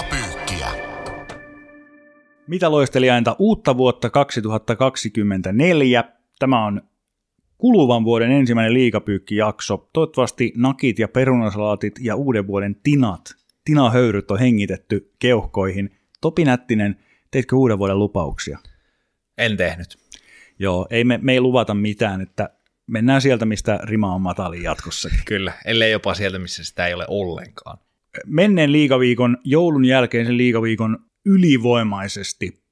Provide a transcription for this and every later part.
Liigapyykkiä. Mitä loistelijainta uutta vuotta 2024. Tämä on kuluvan vuoden ensimmäinen liigapyykkijakso. Toivottavasti nakit ja perunasalaatit ja uuden vuoden tinat, tinahöyryt on hengitetty keuhkoihin. Topi Nättinen, teitkö uuden vuoden lupauksia? En tehnyt. Joo, ei me, me ei luvata mitään, että mennään sieltä, mistä rima on matali jatkossakin. Kyllä, ellei jopa sieltä, missä sitä ei ole ollenkaan. Menneen liigaviikon, joulun jälkeisen liigaviikon ylivoimaisesti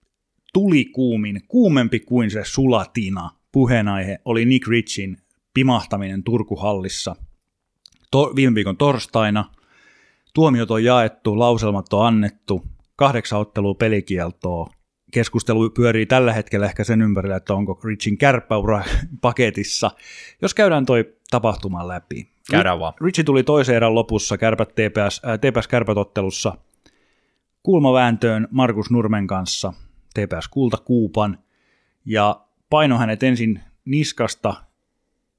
tuli kuumin, kuumempi kuin se sulatina. Puheenaihe oli Nick Richin pimahtaminen Turkuhallissa to- viime viikon torstaina. Tuomiot on jaettu, lauselmat on annettu, kahdeksan ottelua pelikieltoa. Keskustelu pyörii tällä hetkellä ehkä sen ympärillä, että onko Richin kärppäura paketissa. Jos käydään toi tapahtuma läpi. Käydään vaan. Richie tuli toisen erän lopussa kärpät TPS, äh, TPS kärpätottelussa kulmavääntöön Markus Nurmen kanssa TPS kultakuupan ja paino hänet ensin niskasta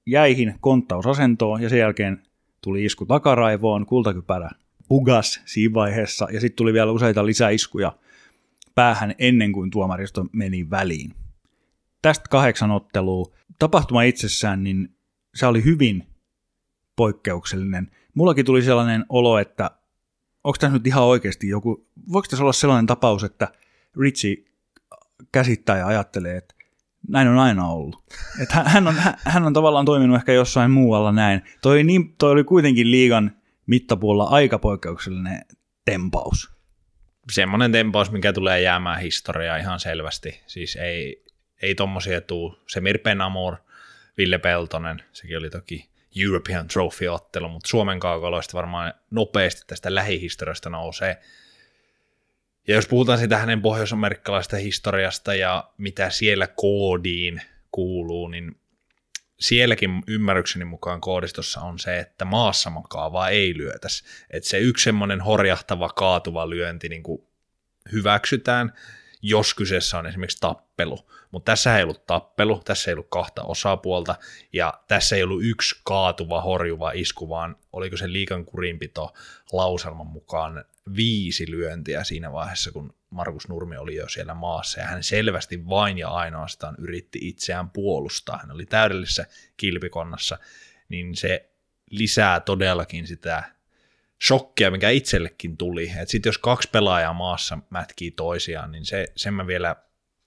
jäihin konttausasentoon ja sen jälkeen tuli isku takaraivoon, kultakypärä bugas siinä vaiheessa ja sitten tuli vielä useita lisäiskuja päähän ennen kuin tuomaristo meni väliin. Tästä kahdeksan ottelua. Tapahtuma itsessään, niin se oli hyvin poikkeuksellinen. Mullakin tuli sellainen olo, että onko tämä nyt ihan oikeasti joku, voiko tässä olla sellainen tapaus, että Richie käsittää ja ajattelee, että näin on aina ollut. Että hän- on, hän- on tavallaan toiminut ehkä jossain muualla näin. Toi, niin, toi oli kuitenkin liigan mittapuolella aika poikkeuksellinen tempaus. Semmoinen tempaus, mikä tulee jäämään historiaa ihan selvästi. Siis ei, ei tommosia tuu. Semir Penamor, Ville Peltonen, sekin oli toki European Trophy-ottelu, mutta Suomen kaukaloista varmaan nopeasti tästä lähihistoriasta nousee. Ja jos puhutaan siitä hänen pohjois-amerikkalaisesta historiasta ja mitä siellä koodiin kuuluu, niin sielläkin ymmärrykseni mukaan koodistossa on se, että maassa makaavaa ei lyötäisi. Että se yksi semmoinen horjahtava, kaatuva lyönti niin kuin hyväksytään, jos kyseessä on esimerkiksi tappelu. Mutta tässä ei ollut tappelu, tässä ei ollut kahta osapuolta, ja tässä ei ollut yksi kaatuva, horjuva isku, vaan oliko se liikan kurinpito lauselman mukaan viisi lyöntiä siinä vaiheessa, kun Markus Nurmi oli jo siellä maassa, ja hän selvästi vain ja ainoastaan yritti itseään puolustaa. Hän oli täydellisessä kilpikonnassa, niin se lisää todellakin sitä shokkia, mikä itsellekin tuli. Sitten jos kaksi pelaajaa maassa mätkii toisiaan, niin se, sen mä vielä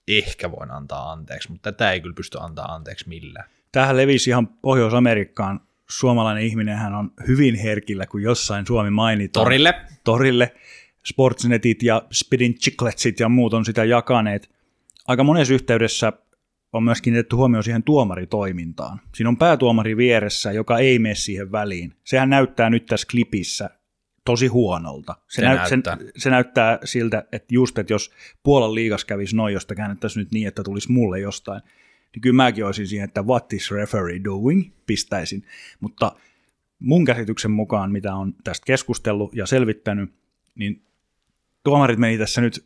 ehkä voin antaa anteeksi, mutta tätä ei kyllä pysty antaa anteeksi millään. Tähän levisi ihan Pohjois-Amerikkaan. Suomalainen ihminen hän on hyvin herkillä, kun jossain Suomi mainitaan. Torille. torille. Sportsnetit ja Spidin Chicletsit ja muut on sitä jakaneet. Aika monessa yhteydessä on myös kiinnitetty huomioon siihen tuomaritoimintaan. Siinä on päätuomari vieressä, joka ei mene siihen väliin. Sehän näyttää nyt tässä klipissä tosi huonolta. Se, Se näyt, näyttää. Se, se näyttää siltä, että just, että jos Puolan liigas kävisi noin, josta käännettäisiin nyt niin, että tulisi mulle jostain, niin kyllä mäkin olisin siihen, että what is referee doing, pistäisin. Mutta mun käsityksen mukaan, mitä on tästä keskustellut ja selvittänyt, niin tuomarit meni tässä nyt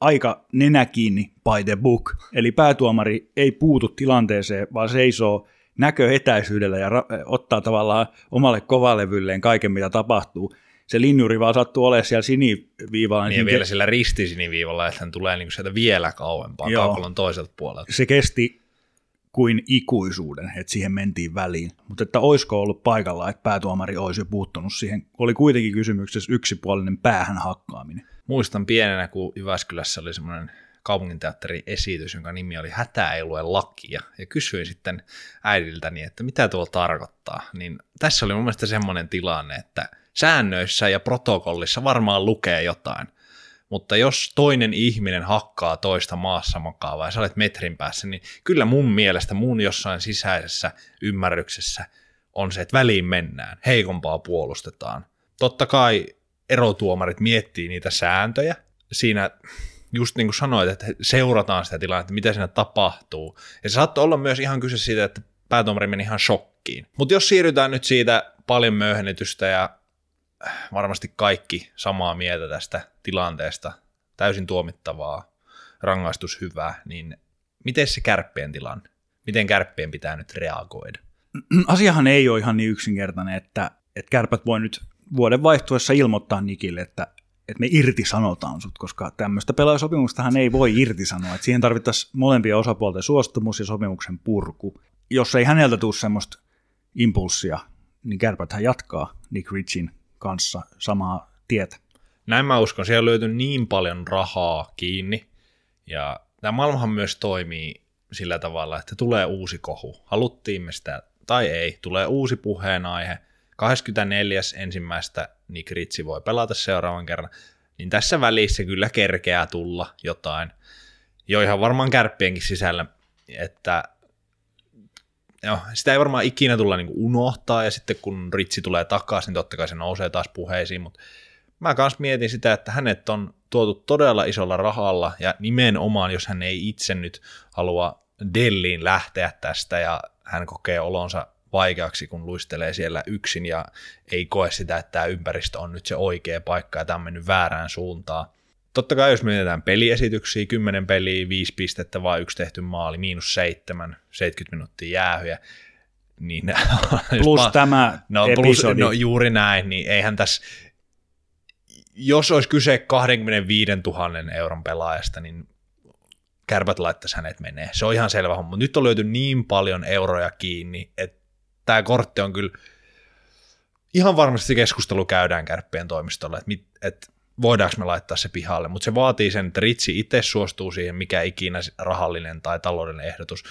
aika nenä kiinni by the book. Eli päätuomari ei puutu tilanteeseen, vaan seisoo näköetäisyydellä ja ra- ottaa tavallaan omalle kovalevylleen kaiken, mitä tapahtuu. Se linjuri vaan sattuu olemaan siellä siniviivalla. Niin ja vielä sillä ristisiniviivalla, että hän tulee niinku sieltä vielä kauempaa Joo. kaukalon toiselta puolelta. se kesti kuin ikuisuuden, että siihen mentiin väliin. Mutta että olisiko ollut paikalla, että päätuomari olisi jo puuttunut siihen. Oli kuitenkin kysymyksessä yksipuolinen päähän hakkaaminen. Muistan pienenä, kun Jyväskylässä oli semmoinen kaupunginteatterin esitys, jonka nimi oli Hätä ei lue lakia. Ja kysyin sitten äidiltäni, että mitä tuo tarkoittaa. Niin tässä oli mun mielestä semmoinen tilanne, että säännöissä ja protokollissa varmaan lukee jotain. Mutta jos toinen ihminen hakkaa toista maassa makaavaa ja sä olet metrin päässä, niin kyllä mun mielestä mun jossain sisäisessä ymmärryksessä on se, että väliin mennään, heikompaa puolustetaan. Totta kai erotuomarit miettii niitä sääntöjä. Siinä just niin kuin sanoit, että seurataan sitä tilannetta, mitä siinä tapahtuu. Ja se saattoi olla myös ihan kyse siitä, että päätuomari meni ihan shokkiin. Mutta jos siirrytään nyt siitä paljon myöhennetystä ja varmasti kaikki samaa mieltä tästä tilanteesta, täysin tuomittavaa, rangaistus hyvä, niin miten se kärppien tilanne? Miten kärppien pitää nyt reagoida? Asiahan ei ole ihan niin yksinkertainen, että, että kärpät voi nyt vuoden vaihtuessa ilmoittaa Nikille, että että me irtisanotaan sut, koska tämmöistä pelaajasopimustahan ei voi irtisanoa. Että siihen tarvittaisiin molempia osapuolten suostumus ja sopimuksen purku. Jos ei häneltä tule semmoista impulssia, niin kärpäthän jatkaa Nick Richin kanssa samaa tietä. Näin mä uskon, siellä löytyy niin paljon rahaa kiinni, ja tämä maailmahan myös toimii sillä tavalla, että tulee uusi kohu. Haluttiin me sitä tai ei, tulee uusi puheenaihe. 24. ensimmäistä Nick Ritsi voi pelata seuraavan kerran, niin tässä välissä kyllä kerkeää tulla jotain. Jo ihan varmaan kärppienkin sisällä, että joo, sitä ei varmaan ikinä tulla niin unohtaa, ja sitten kun Ritsi tulee takaisin, niin totta kai se nousee taas puheisiin, mutta mä kans mietin sitä, että hänet on tuotu todella isolla rahalla, ja nimenomaan, jos hän ei itse nyt halua Delliin lähteä tästä, ja hän kokee olonsa vaikeaksi, kun luistelee siellä yksin, ja ei koe sitä, että tämä ympäristö on nyt se oikea paikka, ja tämä on mennyt väärään suuntaan. Totta kai jos mietitään peliesityksiä, 10 peliä, 5 pistettä, vaan yksi tehty maali, miinus 7, 70 minuuttia jäähyjä, niin Plus pa- tämä no, episodi. Plus, no juuri näin, niin eihän tässä, jos olisi kyse 25 000 euron pelaajasta, niin kärpät laittaisi hänet menee. Se on ihan selvä homma. Nyt on löyty niin paljon euroja kiinni, että tämä kortti on kyllä ihan varmasti keskustelu käydään kärppien toimistolla, että, mit, että voidaanko me laittaa se pihalle, mutta se vaatii sen, että Ritsi itse suostuu siihen, mikä ikinä rahallinen tai taloudellinen ehdotus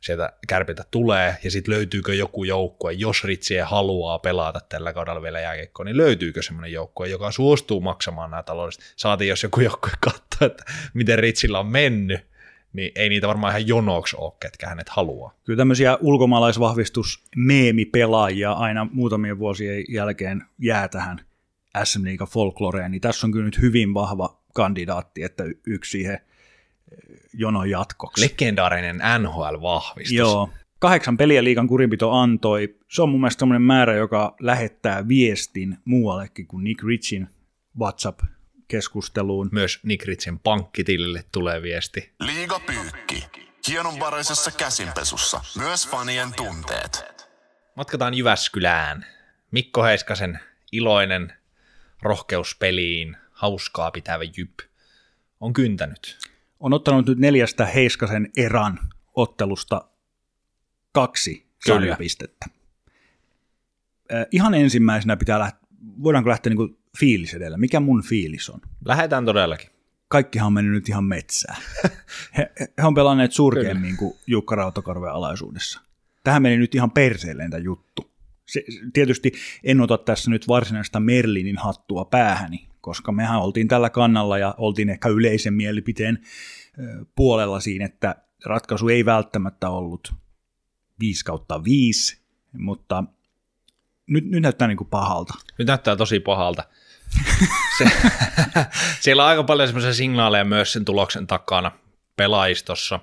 sieltä kärpiltä tulee, ja sitten löytyykö joku joukkue, jos Ritsi haluaa pelata tällä kaudella vielä jääkiekkoa, niin löytyykö semmoinen joukkue, joka suostuu maksamaan nämä taloudelliset. Saatiin, jos joku joukkue katsoo, että miten Ritsillä on mennyt, niin ei niitä varmaan ihan jonoksi ole, ketkä hänet haluaa. Kyllä tämmöisiä ulkomaalaisvahvistus-meemipelaajia aina muutamien vuosien jälkeen jää tähän SM Liiga folkloreen, niin tässä on kyllä nyt hyvin vahva kandidaatti, että yksi siihen jonon jatkoksi. Legendaarinen NHL-vahvistus. Joo. Kahdeksan peliä liikan kurinpito antoi. Se on mun mielestä sellainen määrä, joka lähettää viestin muuallekin kuin Nick Richin WhatsApp-keskusteluun. Myös Nick Richin pankkitilille tulee viesti. Liiga pyykki. Hienonvaraisessa käsinpesussa. Myös fanien tunteet. Matkataan Jyväskylään. Mikko Heiskasen iloinen rohkeuspeliin, hauskaa pitävä jyp, on kyntänyt. On ottanut nyt neljästä Heiskasen eran ottelusta kaksi sarjapistettä. Äh, ihan ensimmäisenä pitää lähteä, voidaanko lähteä niin fiilis edellä? Mikä mun fiilis on? Lähdetään todellakin. Kaikkihan on mennyt nyt ihan metsään. He, he on pelanneet surkeammin kuin Jukka Rautakorven alaisuudessa. Tähän meni nyt ihan perseelleen tämä juttu. Se, tietysti en ota tässä nyt varsinaista Merlinin hattua päähäni, koska mehän oltiin tällä kannalla ja oltiin ehkä yleisen mielipiteen puolella siinä, että ratkaisu ei välttämättä ollut 5 kautta 5, mutta nyt, nyt näyttää niin kuin pahalta. Nyt näyttää tosi pahalta. Se, siellä on aika paljon semmoisia signaaleja myös sen tuloksen takana pelaajistossa.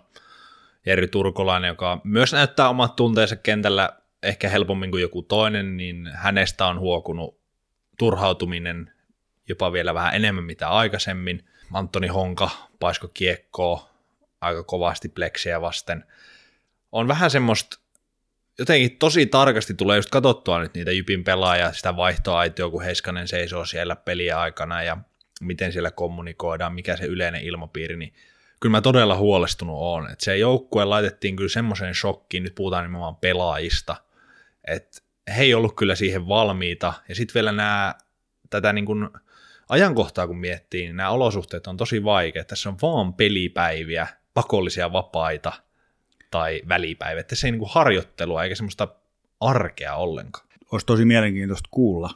Jeri Turkolainen, joka myös näyttää omat tunteensa kentällä ehkä helpommin kuin joku toinen, niin hänestä on huokunut turhautuminen jopa vielä vähän enemmän mitä aikaisemmin. Antoni Honka paisko kiekkoa aika kovasti pleksiä vasten. On vähän semmoista, jotenkin tosi tarkasti tulee just katsottua nyt niitä Jypin pelaajia, sitä vaihtoaitioa, kun Heiskanen seisoo siellä peliä aikana ja miten siellä kommunikoidaan, mikä se yleinen ilmapiiri, niin kyllä mä todella huolestunut on. Että se joukkue laitettiin kyllä semmoiseen shokkiin, nyt puhutaan nimenomaan pelaajista, että he ei ollut kyllä siihen valmiita. Ja sitten vielä nämä, tätä niin kuin ajankohtaa kun miettii, niin nämä olosuhteet on tosi vaikeat. Tässä on vaan pelipäiviä, pakollisia vapaita tai välipäivät. Tässä ei niin kuin harjoittelua eikä semmoista arkea ollenkaan. Olisi tosi mielenkiintoista kuulla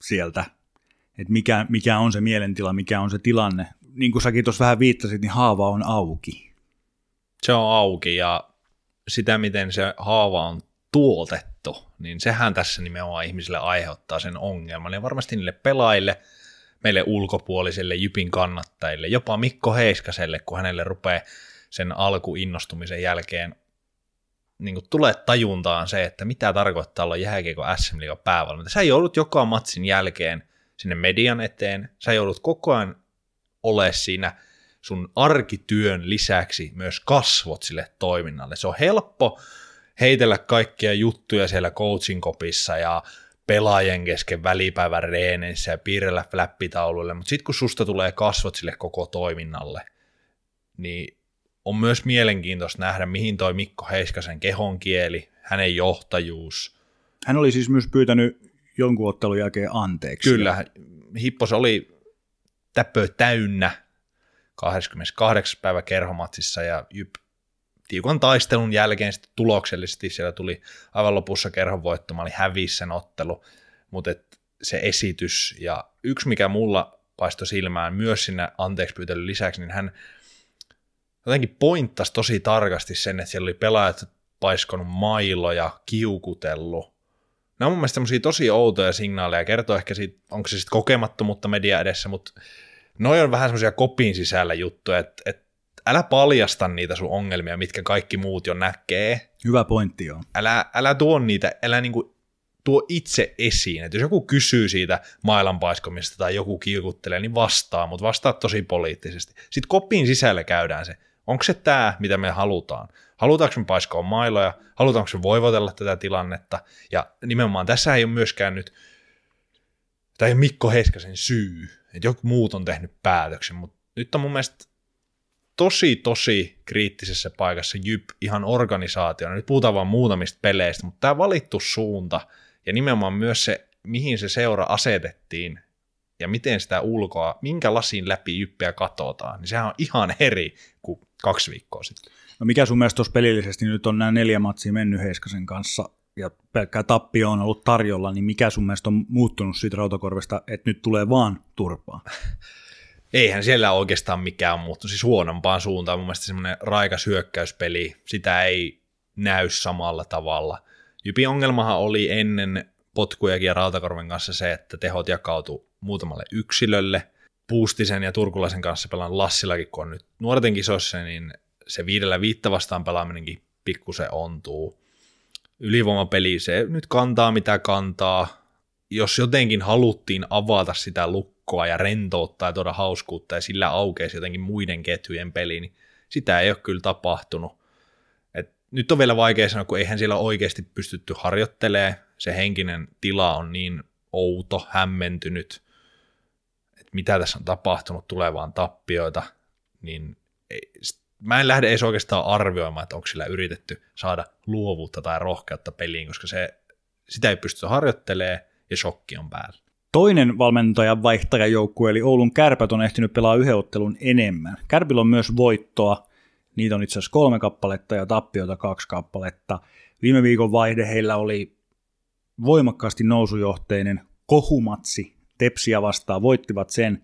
sieltä, että mikä, mikä on se mielentila, mikä on se tilanne. Niin kuin säkin tuossa vähän viittasit, niin haava on auki. Se on auki ja sitä, miten se haava on tuotettu, niin sehän tässä nimenomaan ihmisille aiheuttaa sen ongelman. Ja varmasti niille pelaajille, meille ulkopuolisille Jypin kannattajille, jopa Mikko Heiskaselle, kun hänelle rupeaa sen alkuinnostumisen jälkeen niin kuin tulee tajuntaan se, että mitä tarkoittaa olla jääkiekko SM Liigan päävalmentaja. Sä joudut joka matsin jälkeen sinne median eteen, sä joudut koko ajan ole siinä sun arkityön lisäksi myös kasvot sille toiminnalle. Se on helppo heitellä kaikkia juttuja siellä coaching kopissa ja pelaajien kesken välipäivän reeneissä ja piirrellä flappitauluille, mutta sitten kun susta tulee kasvot sille koko toiminnalle, niin on myös mielenkiintoista nähdä, mihin toi Mikko Heiskasen kehon kieli, hänen johtajuus. Hän oli siis myös pyytänyt jonkun ottelun jälkeen anteeksi. Kyllä, Hippos oli täpö täynnä 28. päivä kerhomatsissa ja Jyp tiukan taistelun jälkeen sitten tuloksellisesti siellä tuli aivan lopussa kerhon voitto, mä olin hävissä sen ottelu, mutta et se esitys ja yksi mikä mulla paistoi silmään myös sinne anteeksi pyytelyn lisäksi, niin hän jotenkin pointtasi tosi tarkasti sen, että siellä oli pelaajat paiskonut mailoja, kiukutellut. Nämä on mun mielestä tosi outoja signaaleja, kertoo ehkä siitä, onko se sitten kokemattomuutta media edessä, mutta noin on vähän semmoisia kopin sisällä juttuja, että, että älä paljasta niitä sun ongelmia, mitkä kaikki muut jo näkee. Hyvä pointti on. Älä, älä tuo niitä, älä niinku tuo itse esiin. Että jos joku kysyy siitä mailanpaiskomista tai joku kiukuttelee, niin vastaa, mutta vastaa tosi poliittisesti. Sitten kopin sisällä käydään se, onko se tämä, mitä me halutaan. Halutaanko me paiskoa mailoja, halutaanko me voivotella tätä tilannetta, ja nimenomaan tässä ei ole myöskään nyt, tai ei Mikko Heiskasen syy, että joku muut on tehnyt päätöksen, mutta nyt on mun mielestä tosi, tosi kriittisessä paikassa Jyp ihan organisaationa. Nyt puhutaan vain muutamista peleistä, mutta tämä valittu suunta ja nimenomaan myös se, mihin se seura asetettiin ja miten sitä ulkoa, minkä lasin läpi Jyppiä katsotaan, niin sehän on ihan eri kuin kaksi viikkoa sitten. No mikä sun mielestä tuossa pelillisesti nyt on nämä neljä matsia mennyt Heiskasen kanssa ja pelkkää tappio on ollut tarjolla, niin mikä sun mielestä on muuttunut siitä Rautakorvesta, että nyt tulee vaan turpaa? eihän siellä oikeastaan mikään muuttu, siis huonompaan suuntaan. Mun mielestä semmoinen raikas hyökkäyspeli, sitä ei näy samalla tavalla. Jypin ongelmahan oli ennen potkujakin ja Rautakorven kanssa se, että tehot jakautu muutamalle yksilölle. Puustisen ja Turkulaisen kanssa pelaan Lassillakin, kun on nyt nuorten kisoissa, niin se viidellä viitta vastaan pelaaminenkin pikkusen ontuu. Ylivoimapeli, se nyt kantaa mitä kantaa. Jos jotenkin haluttiin avata sitä lukkoa, ja rentouttaa ja tuoda hauskuutta ja sillä aukeisi jotenkin muiden ketjujen peli, niin sitä ei ole kyllä tapahtunut. Et nyt on vielä vaikea sanoa, kun eihän siellä oikeasti pystytty harjoittelemaan. Se henkinen tila on niin outo, hämmentynyt, mitä tässä on tapahtunut, tulevaan tappioita, niin ei, mä en lähde edes oikeastaan arvioimaan, että onko sillä yritetty saada luovuutta tai rohkeutta peliin, koska se, sitä ei pysty harjoittelemaan ja shokki on päällä. Toinen valmentajan vaihtajajoukkue, eli Oulun kärpät, on ehtinyt pelaa yhden ottelun enemmän. Kärpillä on myös voittoa, niitä on itse asiassa kolme kappaletta ja tappiota kaksi kappaletta. Viime viikon vaihde heillä oli voimakkaasti nousujohteinen kohumatsi Tepsiä vastaan, voittivat sen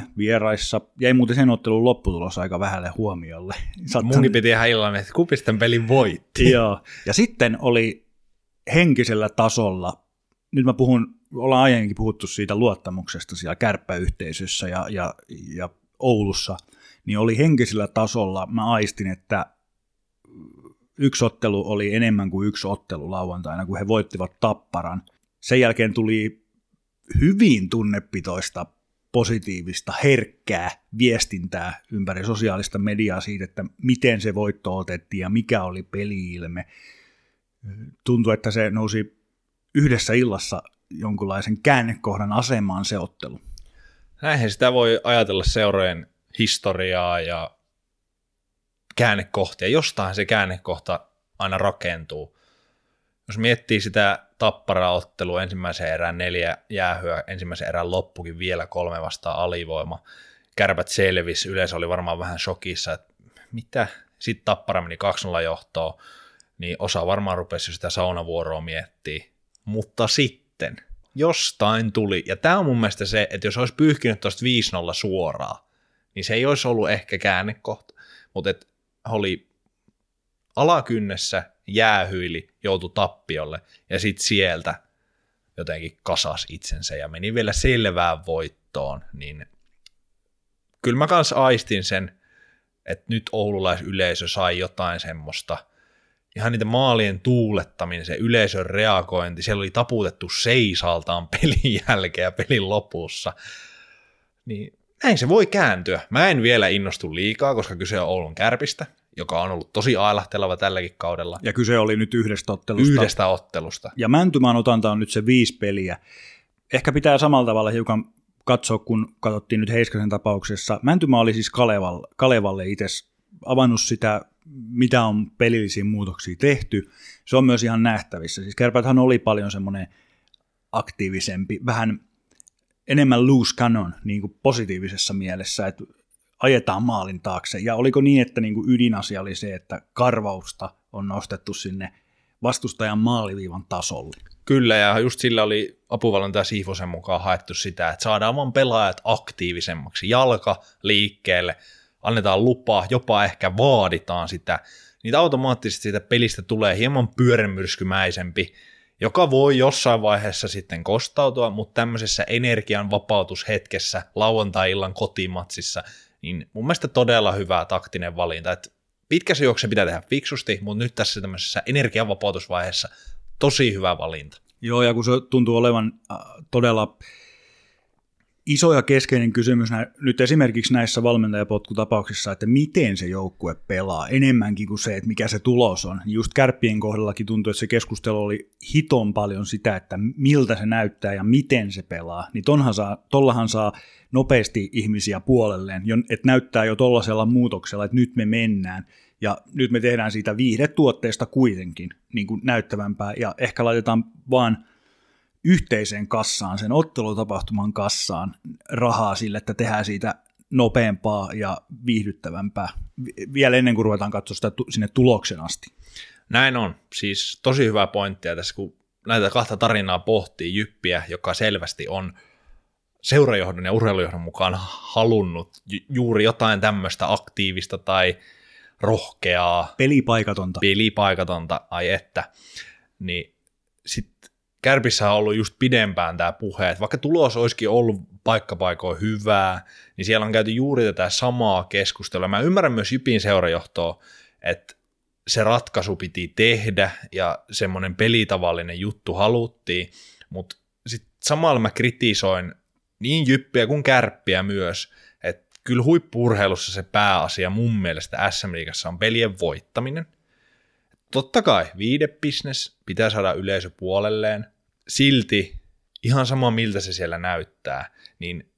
5-3 vieraissa. Jäi muuten sen ottelun lopputulos aika vähälle huomiolle. Sattan... Munkin piti ihan illan, että kumpi pelin voitti. Joo. Ja sitten oli henkisellä tasolla nyt mä puhun, ollaan aiemminkin puhuttu siitä luottamuksesta siellä kärppäyhteisössä ja, ja, ja Oulussa, niin oli henkisellä tasolla, mä aistin, että yksi ottelu oli enemmän kuin yksi ottelu lauantaina, kun he voittivat Tapparan. Sen jälkeen tuli hyvin tunnepitoista, positiivista, herkkää viestintää ympäri sosiaalista mediaa siitä, että miten se voitto otettiin ja mikä oli peliilme. Tuntui, että se nousi yhdessä illassa jonkunlaisen käännekohdan asemaan se ottelu. Näinhän sitä voi ajatella seurojen historiaa ja käännekohtia. Jostain se käännekohta aina rakentuu. Jos miettii sitä tapparaottelua ensimmäisen erään neljä jäähyä, ensimmäisen erän loppukin vielä kolme vastaan alivoima. Kärpät selvisi, yleensä oli varmaan vähän shokissa, että mitä, sitten tappara meni 2-0 johtoon, niin osa varmaan rupesi sitä saunavuoroa miettiä mutta sitten jostain tuli, ja tämä on mun mielestä se, että jos olisi pyyhkinyt tuosta 5-0 suoraan, niin se ei olisi ollut ehkä käännekohta, mutta oli alakynnessä, jäähyili, joutui tappiolle, ja sitten sieltä jotenkin kasas itsensä ja meni vielä selvään voittoon, niin kyllä mä kans aistin sen, että nyt oululaisyleisö sai jotain semmoista – ihan niitä maalien tuulettaminen, se yleisön reagointi, siellä oli taputettu seisaltaan pelin jälkeen ja pelin lopussa. Niin näin se voi kääntyä. Mä en vielä innostu liikaa, koska kyse on Oulun kärpistä. joka on ollut tosi ailahteleva tälläkin kaudella. Ja kyse oli nyt yhdestä ottelusta. Yhdestä ottelusta. Ja Mäntymaan otanta on nyt se viisi peliä. Ehkä pitää samalla tavalla hiukan katsoa, kun katsottiin nyt Heiskasen tapauksessa. Mäntymä oli siis Kalevalle, Kalevalle itse avannut sitä, mitä on pelillisiä muutoksia tehty. Se on myös ihan nähtävissä. Siis Kärpäthän oli paljon semmoinen aktiivisempi, vähän enemmän loose cannon niin kuin positiivisessa mielessä, että ajetaan maalin taakse. Ja oliko niin, että niin kuin ydinasia oli se, että karvausta on nostettu sinne vastustajan maaliviivan tasolle? Kyllä, ja just sillä oli apuvalmentaja Siifosen mukaan haettu sitä, että saadaan vaan pelaajat aktiivisemmaksi, jalka liikkeelle, annetaan lupaa, jopa ehkä vaaditaan sitä, niin automaattisesti siitä pelistä tulee hieman pyörämyrskymäisempi, joka voi jossain vaiheessa sitten kostautua, mutta tämmöisessä energian vapautushetkessä lauantai-illan kotimatsissa, niin mun mielestä todella hyvä taktinen valinta, että pitkässä juokse pitää tehdä fiksusti, mutta nyt tässä tämmöisessä energianvapautusvaiheessa tosi hyvä valinta. Joo, ja kun se tuntuu olevan äh, todella iso ja keskeinen kysymys nyt esimerkiksi näissä valmentajapotkutapauksissa, että miten se joukkue pelaa, enemmänkin kuin se, että mikä se tulos on. Just kärppien kohdallakin tuntuu, että se keskustelu oli hiton paljon sitä, että miltä se näyttää ja miten se pelaa. Niin tonhan saa, tollahan saa nopeasti ihmisiä puolelleen, että näyttää jo tollaisella muutoksella, että nyt me mennään. Ja nyt me tehdään siitä viihdetuotteesta kuitenkin niin kuin näyttävämpää ja ehkä laitetaan vaan yhteiseen kassaan, sen ottelutapahtuman kassaan rahaa sille, että tehdään siitä nopeampaa ja viihdyttävämpää vielä ennen kuin ruvetaan katsoa sitä sinne tuloksen asti. Näin on. Siis tosi hyvä pointtia tässä, kun näitä kahta tarinaa pohtii Jyppiä, joka selvästi on seurajohdon ja urheilujohdon mukaan halunnut juuri jotain tämmöistä aktiivista tai rohkeaa. Pelipaikatonta. Pelipaikatonta, ai että. Niin sitten Kärpissä on ollut just pidempään tämä puhe, että vaikka tulos olisikin ollut paikkapaikoin hyvää, niin siellä on käyty juuri tätä samaa keskustelua. Mä ymmärrän myös Jypin seurajohtoa, että se ratkaisu piti tehdä ja semmoinen pelitavallinen juttu haluttiin, mutta sitten samalla mä kritisoin niin Jyppiä kuin Kärppiä myös, kyllä huippurheilussa se pääasia mun mielestä SM Liigassa on pelien voittaminen. Totta kai viidebisnes pitää saada yleisö puolelleen, silti ihan sama miltä se siellä näyttää, niin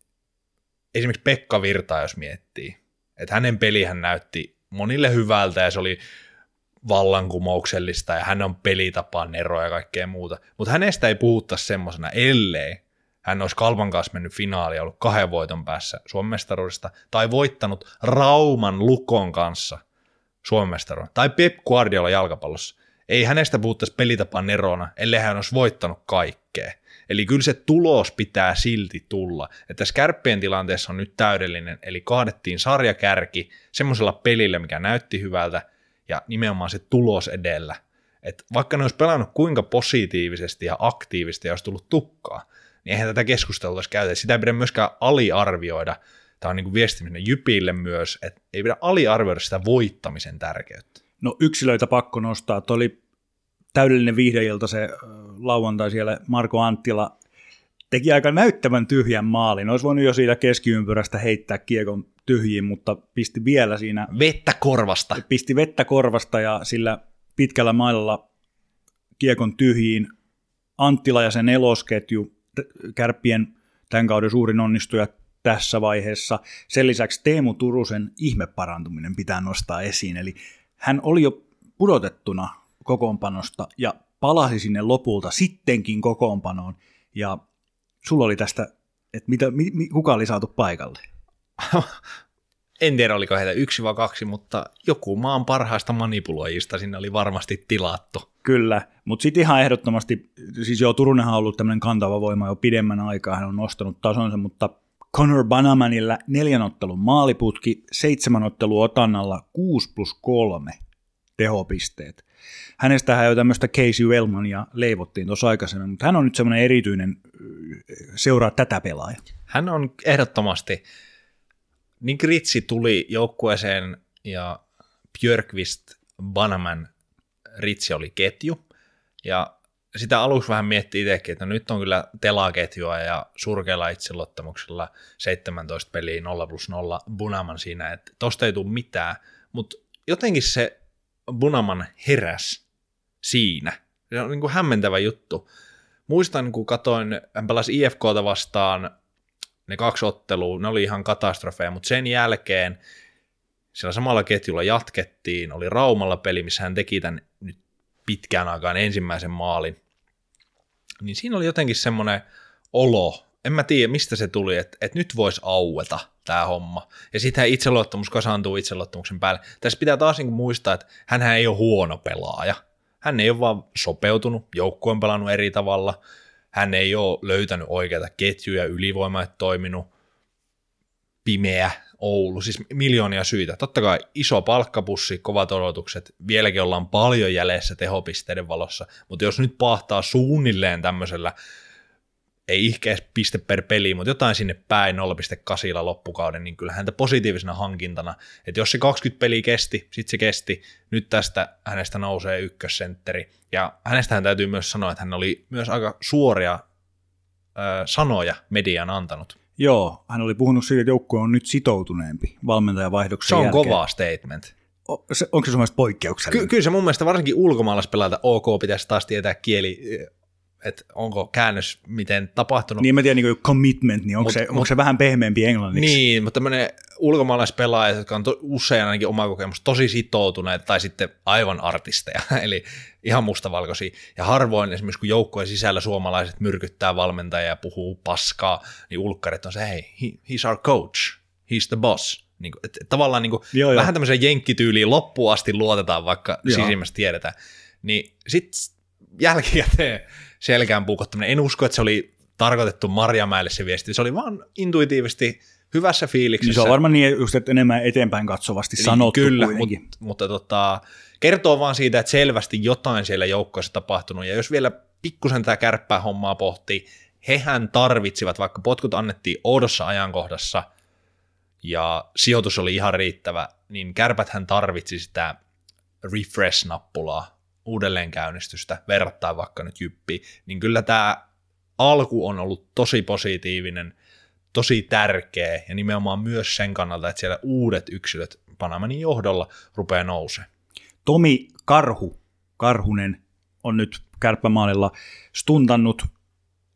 esimerkiksi Pekka Virta, jos miettii, että hänen pelihän näytti monille hyvältä ja se oli vallankumouksellista ja hän on pelitapaan eroa ja kaikkea muuta, mutta hänestä ei puhuta semmoisena, ellei hän olisi Kalpan kanssa mennyt finaaliin ollut kahden voiton päässä Suomen tai voittanut Rauman Lukon kanssa Suomen mestaruuden, tai Pep Guardiola jalkapallossa. Ei hänestä puhuttaisi pelitapaan nerona, ellei hän olisi voittanut kaikkea. Eli kyllä se tulos pitää silti tulla. Että tässä kärppien tilanteessa on nyt täydellinen, eli kaadettiin sarjakärki semmoisella pelillä, mikä näytti hyvältä, ja nimenomaan se tulos edellä. Et vaikka ne olisi pelannut kuinka positiivisesti ja aktiivisesti ja olisi tullut tukkaa, niin eihän tätä keskustelua olisi käytä. Sitä ei pidä myöskään aliarvioida. Tämä on niin kuin viestiminen Jypille myös, että ei pidä aliarvioida sitä voittamisen tärkeyttä. No yksilöitä pakko nostaa. Tuo oli täydellinen viihdeilta se lauantai siellä Marko Anttila teki aika näyttävän tyhjän maalin. Olisi voinut jo siitä keskiympyrästä heittää kiekon tyhjiin, mutta pisti vielä siinä... Vettä korvasta. Pisti vettä korvasta ja sillä pitkällä mailalla kiekon tyhjiin. Anttila ja sen elosketju kärppien tämän kauden suurin onnistuja tässä vaiheessa. Sen lisäksi Teemu Turusen ihmeparantuminen pitää nostaa esiin, eli hän oli jo pudotettuna kokoonpanosta ja palasi sinne lopulta sittenkin kokoonpanoon, ja sulla oli tästä, että mitä, mi, kuka oli saatu paikalle? en tiedä oliko heitä yksi vai kaksi, mutta joku maan parhaista manipuloijista sinne oli varmasti tilattu. Kyllä, mutta sitten ihan ehdottomasti, siis joo, Turunenhan on ollut tämmöinen kantava voima jo pidemmän aikaa, hän on nostanut tasonsa, mutta Conor Banamanilla neljän ottelun maaliputki, seitsemän ottelun otannalla 6 plus 3 tehopisteet. Hänestähän jo tämmöistä Casey Wellmania leivottiin tuossa aikaisemmin, mutta hän on nyt semmoinen erityinen, seuraa tätä pelaajaa. Hän on ehdottomasti niin Gritsi tuli joukkueeseen ja Björkvist, Banaman, Ritsi oli ketju. Ja sitä aluksi vähän miettii itsekin, että no nyt on kyllä telaketjua ja surkealla itseluottamuksella 17 peliä 0 plus 0 Bunaman siinä, että tosta ei tule mitään. Mutta jotenkin se Bunaman heräs siinä. Se on niin kuin hämmentävä juttu. Muistan, kun katoin, hän pelasi IFKta vastaan ne kaksi ottelua, ne oli ihan katastrofeja, mutta sen jälkeen siellä samalla ketjulla jatkettiin, oli Raumalla peli, missä hän teki tämän nyt pitkään aikaan ensimmäisen maalin. Niin siinä oli jotenkin semmoinen olo, en mä tiedä mistä se tuli, että, että nyt voisi aueta tämä homma. Ja sitten itseluottamus kasaantuu itseluottamuksen päälle. Tässä pitää taas niin muistaa, että hän ei ole huono pelaaja. Hän ei ole vaan sopeutunut, joukkue on pelannut eri tavalla, hän ei ole löytänyt oikeita ketjuja, ylivoima toiminut, pimeä Oulu, siis miljoonia syitä. Totta kai iso palkkapussi, kovat odotukset, vieläkin ollaan paljon jäljessä tehopisteiden valossa, mutta jos nyt pahtaa suunnilleen tämmöisellä ei ihkeä piste per peli, mutta jotain sinne päin 0,8 loppukauden, niin kyllä häntä positiivisena hankintana, että jos se 20 peliä kesti, sitten se kesti, nyt tästä hänestä nousee ykkössentteri, ja hänestähän täytyy myös sanoa, että hän oli myös aika suoria sanoja median antanut. Joo, hän oli puhunut siitä, että joukkue on nyt sitoutuneempi valmentajavaihdoksen Se on jälkeen. kova statement. O, se, onko se sun mielestä poikkeuksellinen? Ky- kyllä se mun mielestä varsinkin ulkomaalaispelaajalta OK pitäisi taas tietää kieli että onko käännös miten tapahtunut. Niin mä tiedän, niin commitment, niin onko, mut, se, mut, onko se vähän pehmeämpi englanniksi? Niin, mutta tämmöinen ulkomaalaispelaajat, jotka on to, usein ainakin oma kokemus tosi sitoutuneet tai sitten aivan artisteja, eli ihan mustavalkoisia. Ja harvoin esimerkiksi kun joukkojen sisällä suomalaiset myrkyttää valmentajia ja puhuu paskaa, niin ulkkarit on se, hei, he, he's our coach, he's the boss. Niin kuin, et, tavallaan niin kuin, joo, vähän tämmöiseen jenkkityyliin loppuun asti luotetaan, vaikka joo. sisimmästä tiedetään. Niin sitten jälkikäteen selkään puukottaminen. En usko, että se oli tarkoitettu Marjamäelle se viesti, se oli vaan intuitiivisesti hyvässä fiiliksessä. Niin se on varmaan niin, just, että enemmän eteenpäin katsovasti niin, sanottu Kyllä, kuitenkin. mutta, mutta tota, kertoo vaan siitä, että selvästi jotain siellä joukkoissa tapahtunut, ja jos vielä pikkusen tämä kärppää hommaa pohtii, hehän tarvitsivat, vaikka potkut annettiin oudossa ajankohdassa, ja sijoitus oli ihan riittävä, niin kärpät hän tarvitsi sitä refresh-nappulaa, uudelleenkäynnistystä verrattaa vaikka nyt Jyppi, niin kyllä tämä alku on ollut tosi positiivinen, tosi tärkeä ja nimenomaan myös sen kannalta, että siellä uudet yksilöt Panamanin johdolla rupeaa nousee. Tomi Karhu, Karhunen on nyt kärppämaalilla stuntannut,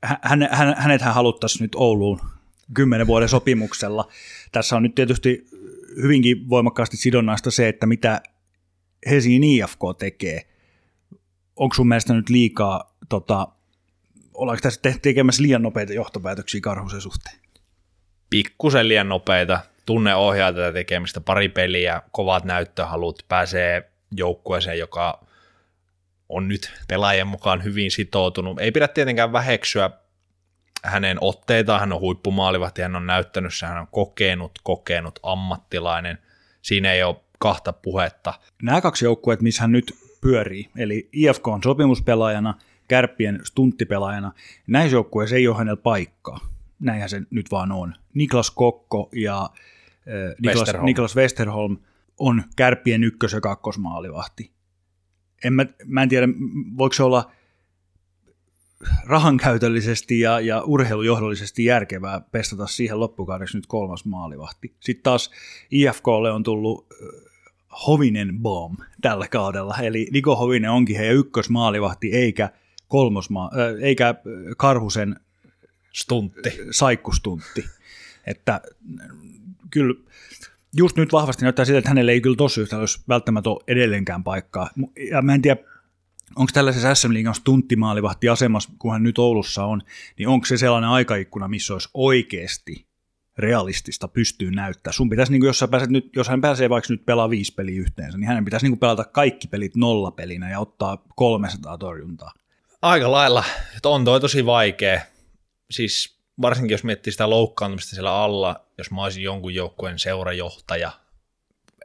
hän, hän, hänet hän haluttaisiin nyt Ouluun kymmenen vuoden sopimuksella. Tässä on nyt tietysti hyvinkin voimakkaasti sidonnaista se, että mitä Helsingin IFK tekee onko sun mielestä nyt liikaa, tota, ollaanko tässä tekemässä liian nopeita johtopäätöksiä Karhusen suhteen? Pikkusen liian nopeita. Tunne ohjaa tätä tekemistä, pari peliä, kovat näyttöhalut, pääsee joukkueeseen, joka on nyt pelaajien mukaan hyvin sitoutunut. Ei pidä tietenkään väheksyä hänen otteitaan, hän on huippumaalivahti, hän on näyttänyt, hän on kokenut, kokenut ammattilainen. Siinä ei ole kahta puhetta. Nämä kaksi joukkueet, missä hän nyt pyörii. Eli IFK on sopimuspelaajana, kärppien stunttipelaajana. Näissä joukkueissa ei ole hänellä paikkaa. Näinhän se nyt vaan on. Niklas Kokko ja äh, Niklas, Westerholm. Niklas Westerholm on kärppien ykkös- ja kakkosmaalivahti. En mä, mä en tiedä, voiko se olla rahankäytöllisesti ja, ja urheilujohdollisesti järkevää pestata siihen loppukaudeksi nyt kolmas maalivahti. Sitten taas IFKlle on tullut Hovinen Bomb tällä kaudella. Eli Niko Hovinen onkin heidän ykkösmaalivahti, eikä, kolmosma, eikä Karhusen stuntti. saikkustuntti. Että kyllä just nyt vahvasti näyttää siltä, että hänelle ei kyllä tosi yhtä olisi välttämättä ole edelleenkään paikkaa. Ja mä en tiedä, onko tällaisessa SM Liigan stunttimaalivahti asemassa, kun hän nyt Oulussa on, niin onko se sellainen aikaikkuna, missä olisi oikeasti realistista pystyy näyttää. Sun pitäisi, niin jos, sä pääset nyt, jos hän pääsee vaikka nyt pelaa viisi peliä yhteensä, niin hänen pitäisi niin pelata kaikki pelit nollapelinä ja ottaa 300 torjuntaa. Aika lailla. Että on toi tosi vaikea. Siis varsinkin jos miettii sitä loukkaantumista siellä alla, jos mä olisin jonkun joukkueen seurajohtaja,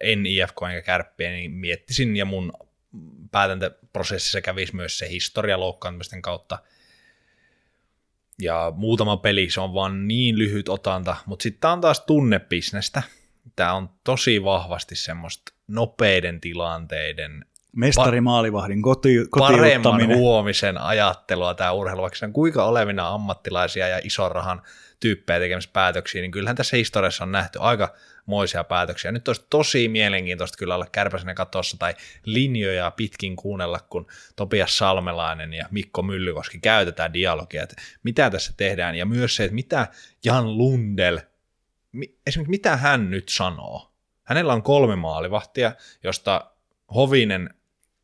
en IFK enkä kärppiä, niin miettisin ja mun päätäntäprosessissa kävisi myös se historia loukkaantumisten kautta – ja muutama peli, se on vaan niin lyhyt otanta, mutta sitten tämä on taas tunnepisnestä. Tämä on tosi vahvasti semmoista nopeiden tilanteiden Mestari maalivahdin koti, paremman huomisen ajattelua tämä urheilu, vaikka se on kuinka olevina ammattilaisia ja ison rahan tyyppejä tekemässä päätöksiä, niin kyllähän tässä historiassa on nähty aika moisia päätöksiä. Nyt olisi tosi mielenkiintoista kyllä olla kärpäsenä katossa tai linjoja pitkin kuunnella, kun Topias Salmelainen ja Mikko Myllykoski käytetään dialogia, että mitä tässä tehdään, ja myös se, että mitä Jan Lundel, esimerkiksi mitä hän nyt sanoo. Hänellä on kolme maalivahtia, josta Hovinen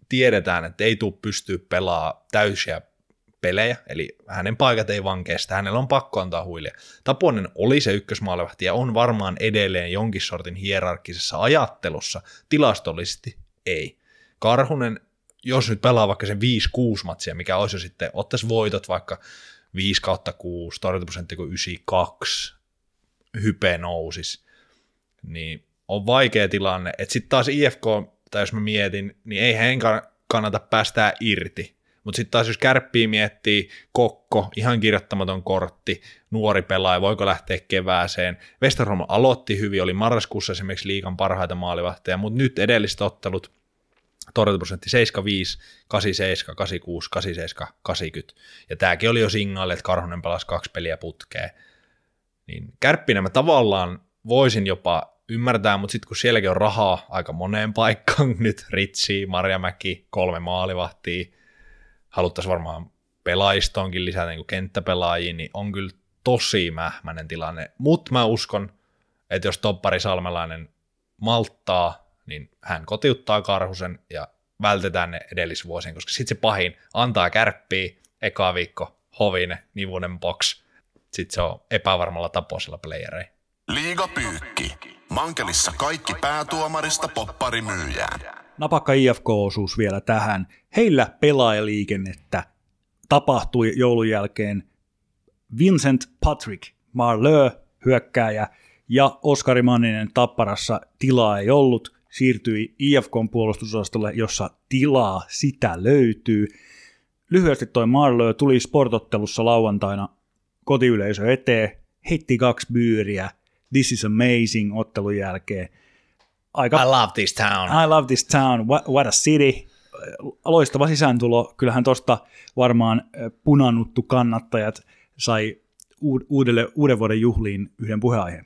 tiedetään, että ei tule pystyä pelaamaan täysiä pelejä, eli hänen paikat ei vaan kestä, hänellä on pakko antaa huilia. Taponen oli se ykkösmaalivahti ja on varmaan edelleen jonkin sortin hierarkkisessa ajattelussa, tilastollisesti ei. Karhunen, jos nyt pelaa vaikka sen 5-6 matsia, mikä olisi jo sitten, ottaisi voitot vaikka 5 kautta 6, torjuntaprosentti kuin 92, hype nousisi, niin on vaikea tilanne. Että sitten taas IFK, tai jos mä mietin, niin ei hän kannata päästää irti. Mutta sitten taas jos kärppii miettii, kokko, ihan kirjoittamaton kortti, nuori pelaaja, voiko lähteä kevääseen. Westerholm aloitti hyvin, oli marraskuussa esimerkiksi liikan parhaita maalivahteja, mutta nyt edelliset ottelut, torjuntaprosentti 75, 87, 86, 87, 80. Ja tämäkin oli jo signaali, että Karhunen pelasi kaksi peliä putkeen. Niin kärppinä mä tavallaan voisin jopa ymmärtää, mutta sitten kun sielläkin on rahaa aika moneen paikkaan, nyt Ritsi, Marjamäki, kolme maalivahtia, haluttaisiin varmaan pelaistoonkin lisätä niin kenttäpelaajia, niin on kyllä tosi mähmäinen tilanne. Mutta mä uskon, että jos Toppari Salmelainen malttaa, niin hän kotiuttaa Karhusen ja vältetään ne edellisvuosien, koska sitten se pahin antaa kärppiä, eka viikko, hovine, nivunen box, sitten se on epävarmalla tapoisella playerei. Liiga Pyykki. Mankelissa kaikki päätuomarista popparimyyjään. Napakka IFK-osuus vielä tähän. Heillä pelaajaliikennettä tapahtui joulun jälkeen Vincent Patrick Marleux, hyökkääjä, ja Oskari Manninen Tapparassa tilaa ei ollut, siirtyi IFKn puolustusosastolle, jossa tilaa sitä löytyy. Lyhyesti toi Marleux tuli sportottelussa lauantaina kotiyleisö eteen, heitti kaksi byyriä, This is amazing ottelun jälkeen. Aika, I love this town. I love this town, what, what a city. Loistava sisääntulo. Kyllähän tuosta varmaan punannuttu kannattajat sai uudelle, uuden vuoden juhliin yhden puheenaiheen.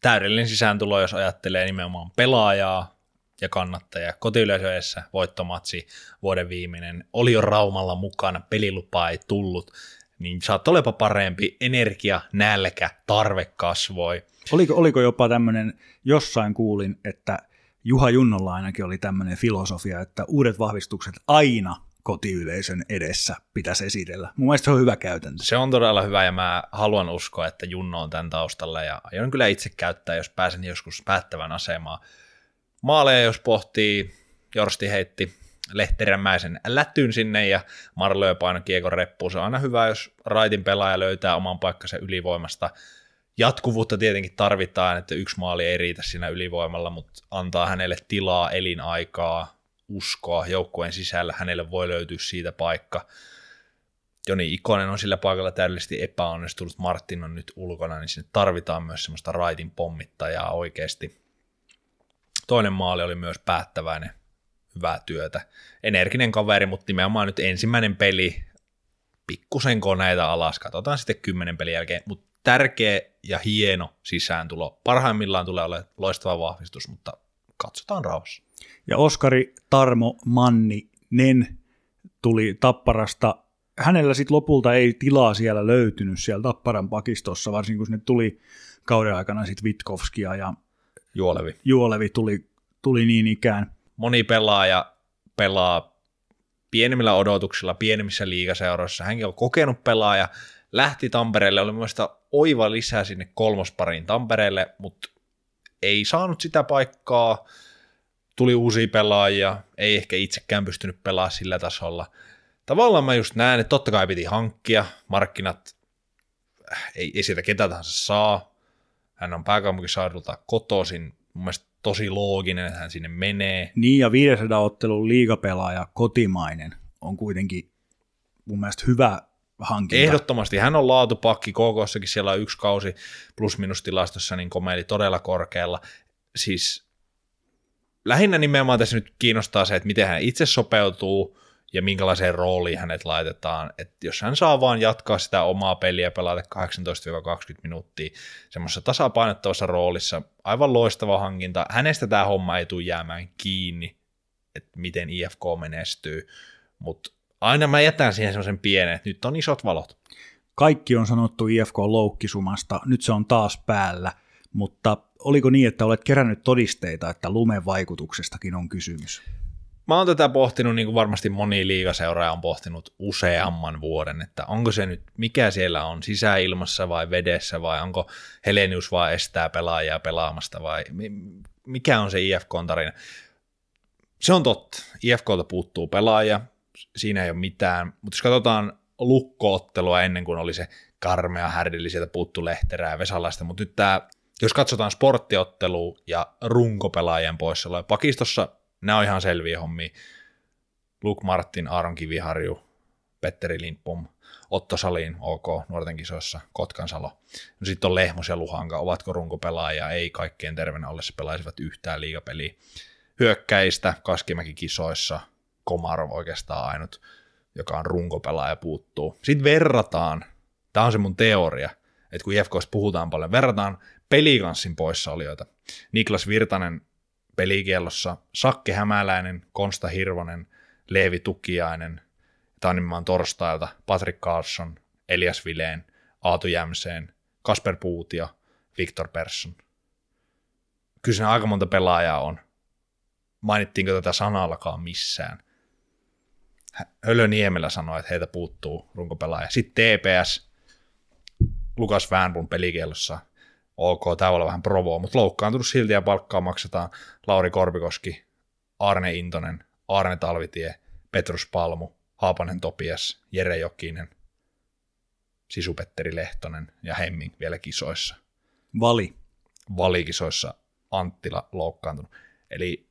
Täydellinen sisääntulo, jos ajattelee nimenomaan pelaajaa ja kannattajaa. Kotiyleisöessä voittomatsi vuoden viimeinen. Oli jo Raumalla mukana, pelilupaa ei tullut niin saattoi olepa parempi, energia, nälkä, tarve kasvoi. Oliko, oliko jopa tämmöinen, jossain kuulin, että Juha Junnolla ainakin oli tämmöinen filosofia, että uudet vahvistukset aina kotiyleisön edessä pitäisi esitellä. Mun mielestä se on hyvä käytäntö. Se on todella hyvä ja mä haluan uskoa, että Junno on tämän taustalla ja aion kyllä itse käyttää, jos pääsen joskus päättävän asemaan. Maaleja jos pohtii, Jorsti heitti Lehterämäisen lätyn sinne ja Marlö paino kiekon reppuun. Se on aina hyvä, jos raitin pelaaja löytää oman paikkansa ylivoimasta. Jatkuvuutta tietenkin tarvitaan, että yksi maali ei riitä siinä ylivoimalla, mutta antaa hänelle tilaa, elinaikaa, uskoa joukkueen sisällä, hänelle voi löytyä siitä paikka. Joni Ikonen on sillä paikalla täydellisesti epäonnistunut, Martin on nyt ulkona, niin sinne tarvitaan myös semmoista raitin pommittajaa oikeasti. Toinen maali oli myös päättäväinen hyvää työtä. Energinen kaveri, mutta nimenomaan nyt ensimmäinen peli, pikkusen koneita alas, katsotaan sitten kymmenen pelin jälkeen, mutta tärkeä ja hieno sisääntulo. Parhaimmillaan tulee olemaan loistava vahvistus, mutta katsotaan rauhassa. Ja Oskari Tarmo Manni Nen tuli Tapparasta. Hänellä sitten lopulta ei tilaa siellä löytynyt siellä Tapparan pakistossa, varsinkin kun sinne tuli kauden aikana sitten Vitkovskia ja Juolevi. Juolevi tuli, tuli niin ikään moni pelaaja pelaa pienemmillä odotuksilla, pienemmissä liigaseuroissa. Hänkin on kokenut pelaaja, lähti Tampereelle, oli mielestäni oiva lisää sinne kolmospariin Tampereelle, mutta ei saanut sitä paikkaa, tuli uusia pelaajia, ei ehkä itsekään pystynyt pelaamaan sillä tasolla. Tavallaan mä just näen, että totta kai piti hankkia, markkinat ei, ei sieltä ketä tahansa saa. Hän on pääkaupunkisaadulta kotoisin, mun mielestä tosi looginen, että hän sinne menee. Niin, ja 500 ottelun liigapelaaja kotimainen on kuitenkin mun mielestä hyvä hankinta. Ehdottomasti. Hän on laatupakki, KKssakin siellä on yksi kausi plus minus tilastossa, niin komeili todella korkealla. Siis lähinnä nimenomaan tässä nyt kiinnostaa se, että miten hän itse sopeutuu ja minkälaiseen rooliin hänet laitetaan. Että jos hän saa vaan jatkaa sitä omaa peliä pelata 18-20 minuuttia semmoisessa tasapainottavassa roolissa, aivan loistava hankinta. Hänestä tämä homma ei tule jäämään kiinni, että miten IFK menestyy, mutta aina mä jätän siihen semmoisen pienen, että nyt on isot valot. Kaikki on sanottu IFK loukkisumasta, nyt se on taas päällä, mutta oliko niin, että olet kerännyt todisteita, että lumen vaikutuksestakin on kysymys? Mä oon tätä pohtinut, niin kuin varmasti moni liigaseuraaja on pohtinut useamman vuoden, että onko se nyt, mikä siellä on, sisäilmassa vai vedessä vai onko Helenius vaan estää pelaajaa pelaamasta vai mikä on se IFK-tarina. Se on totta, IFKlta puuttuu pelaaja, siinä ei ole mitään, mutta jos katsotaan lukkoottelua ennen kuin oli se karmea härdeli, sieltä puuttu Lehterää Vesalaista, mutta nyt tämä, jos katsotaan sporttiottelu ja runkopelaajien poissaoloja, pakistossa nämä on ihan selviä hommia. Luke Martin, Aaron Kiviharju, Petteri Lindbom, Otto Salin, OK, nuorten kisoissa, Kotkansalo. No sitten on Lehmos ja Luhanka, ovatko runkopelaajia, ei kaikkien terveenä ollessa pelaisivat yhtään liigapeliä. Hyökkäistä Kaskimäki kisoissa, Komarov oikeastaan ainut, joka on runkopelaaja puuttuu. Sitten verrataan, tämä on se mun teoria, että kun IFKista puhutaan paljon, verrataan pelikanssin poissaolijoita. Niklas Virtanen pelikiellossa, Sakke Hämäläinen, Konsta Hirvonen, Leevi Tukiainen, Tannimaan torstailta, Patrick Carlson, Elias Vileen, Aatu Jämseen, Kasper Puutio, Viktor Persson. Kyllä aika monta pelaajaa on. Mainittiinko tätä sanallakaan missään? Hölö Niemelä sanoi, että heitä puuttuu runkopelaaja. Sitten TPS, Lukas Väänbrun pelikielossa, ok, tämä voi olla vähän provoa, mutta loukkaantunut silti ja palkkaa maksetaan Lauri Korbikoski, Arne Intonen, Arne Talvitie, Petrus Palmu, Haapanen Topias, Jere Jokinen, Sisupetteri Lehtonen ja Hemming vielä kisoissa. Vali. Valikisoissa Anttila loukkaantunut. Eli